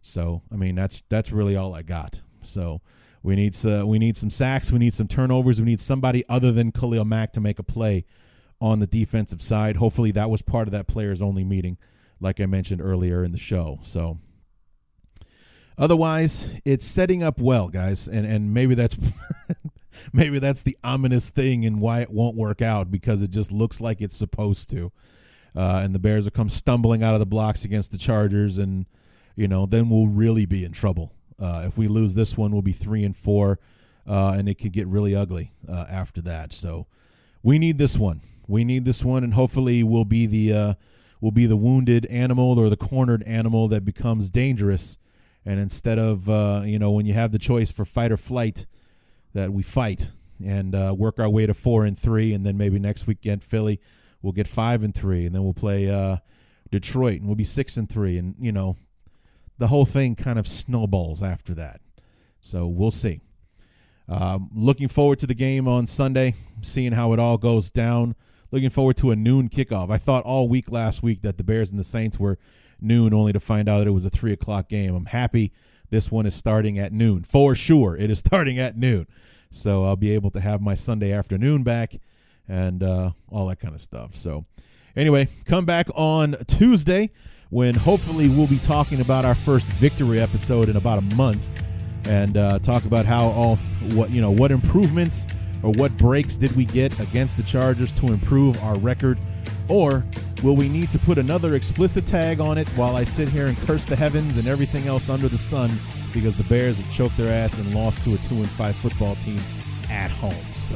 So I mean that's that's really all I got. So we need uh, we need some sacks, we need some turnovers, we need somebody other than Khalil Mack to make a play on the defensive side. Hopefully that was part of that players only meeting, like I mentioned earlier in the show. So Otherwise, it's setting up well, guys, and and maybe that's maybe that's the ominous thing and why it won't work out because it just looks like it's supposed to. Uh, and the Bears will come stumbling out of the blocks against the Chargers, and you know then we'll really be in trouble. Uh, if we lose this one, we'll be three and four, uh, and it could get really ugly uh, after that. So we need this one. We need this one, and hopefully we'll be the uh, we'll be the wounded animal or the cornered animal that becomes dangerous. And instead of uh, you know when you have the choice for fight or flight, that we fight and uh, work our way to four and three, and then maybe next week get Philly, we'll get five and three, and then we'll play uh, Detroit, and we'll be six and three, and you know the whole thing kind of snowballs after that. So we'll see. Um, looking forward to the game on Sunday, seeing how it all goes down. Looking forward to a noon kickoff. I thought all week last week that the Bears and the Saints were noon, only to find out that it was a three o'clock game. I'm happy this one is starting at noon for sure. It is starting at noon, so I'll be able to have my Sunday afternoon back and uh, all that kind of stuff. So, anyway, come back on Tuesday when hopefully we'll be talking about our first victory episode in about a month and uh, talk about how all what you know what improvements or what breaks did we get against the Chargers to improve our record, or will we need to put another explicit tag on it while I sit here and curse the heavens and everything else under the sun because the Bears have choked their ass and lost to a two and five football team at home. So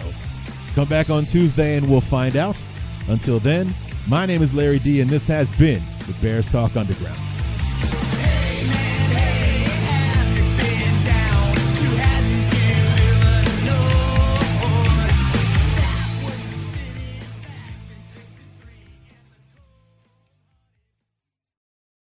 come back on Tuesday and we'll find out. Until then, my name is Larry D, and this has been the Bears Talk Underground.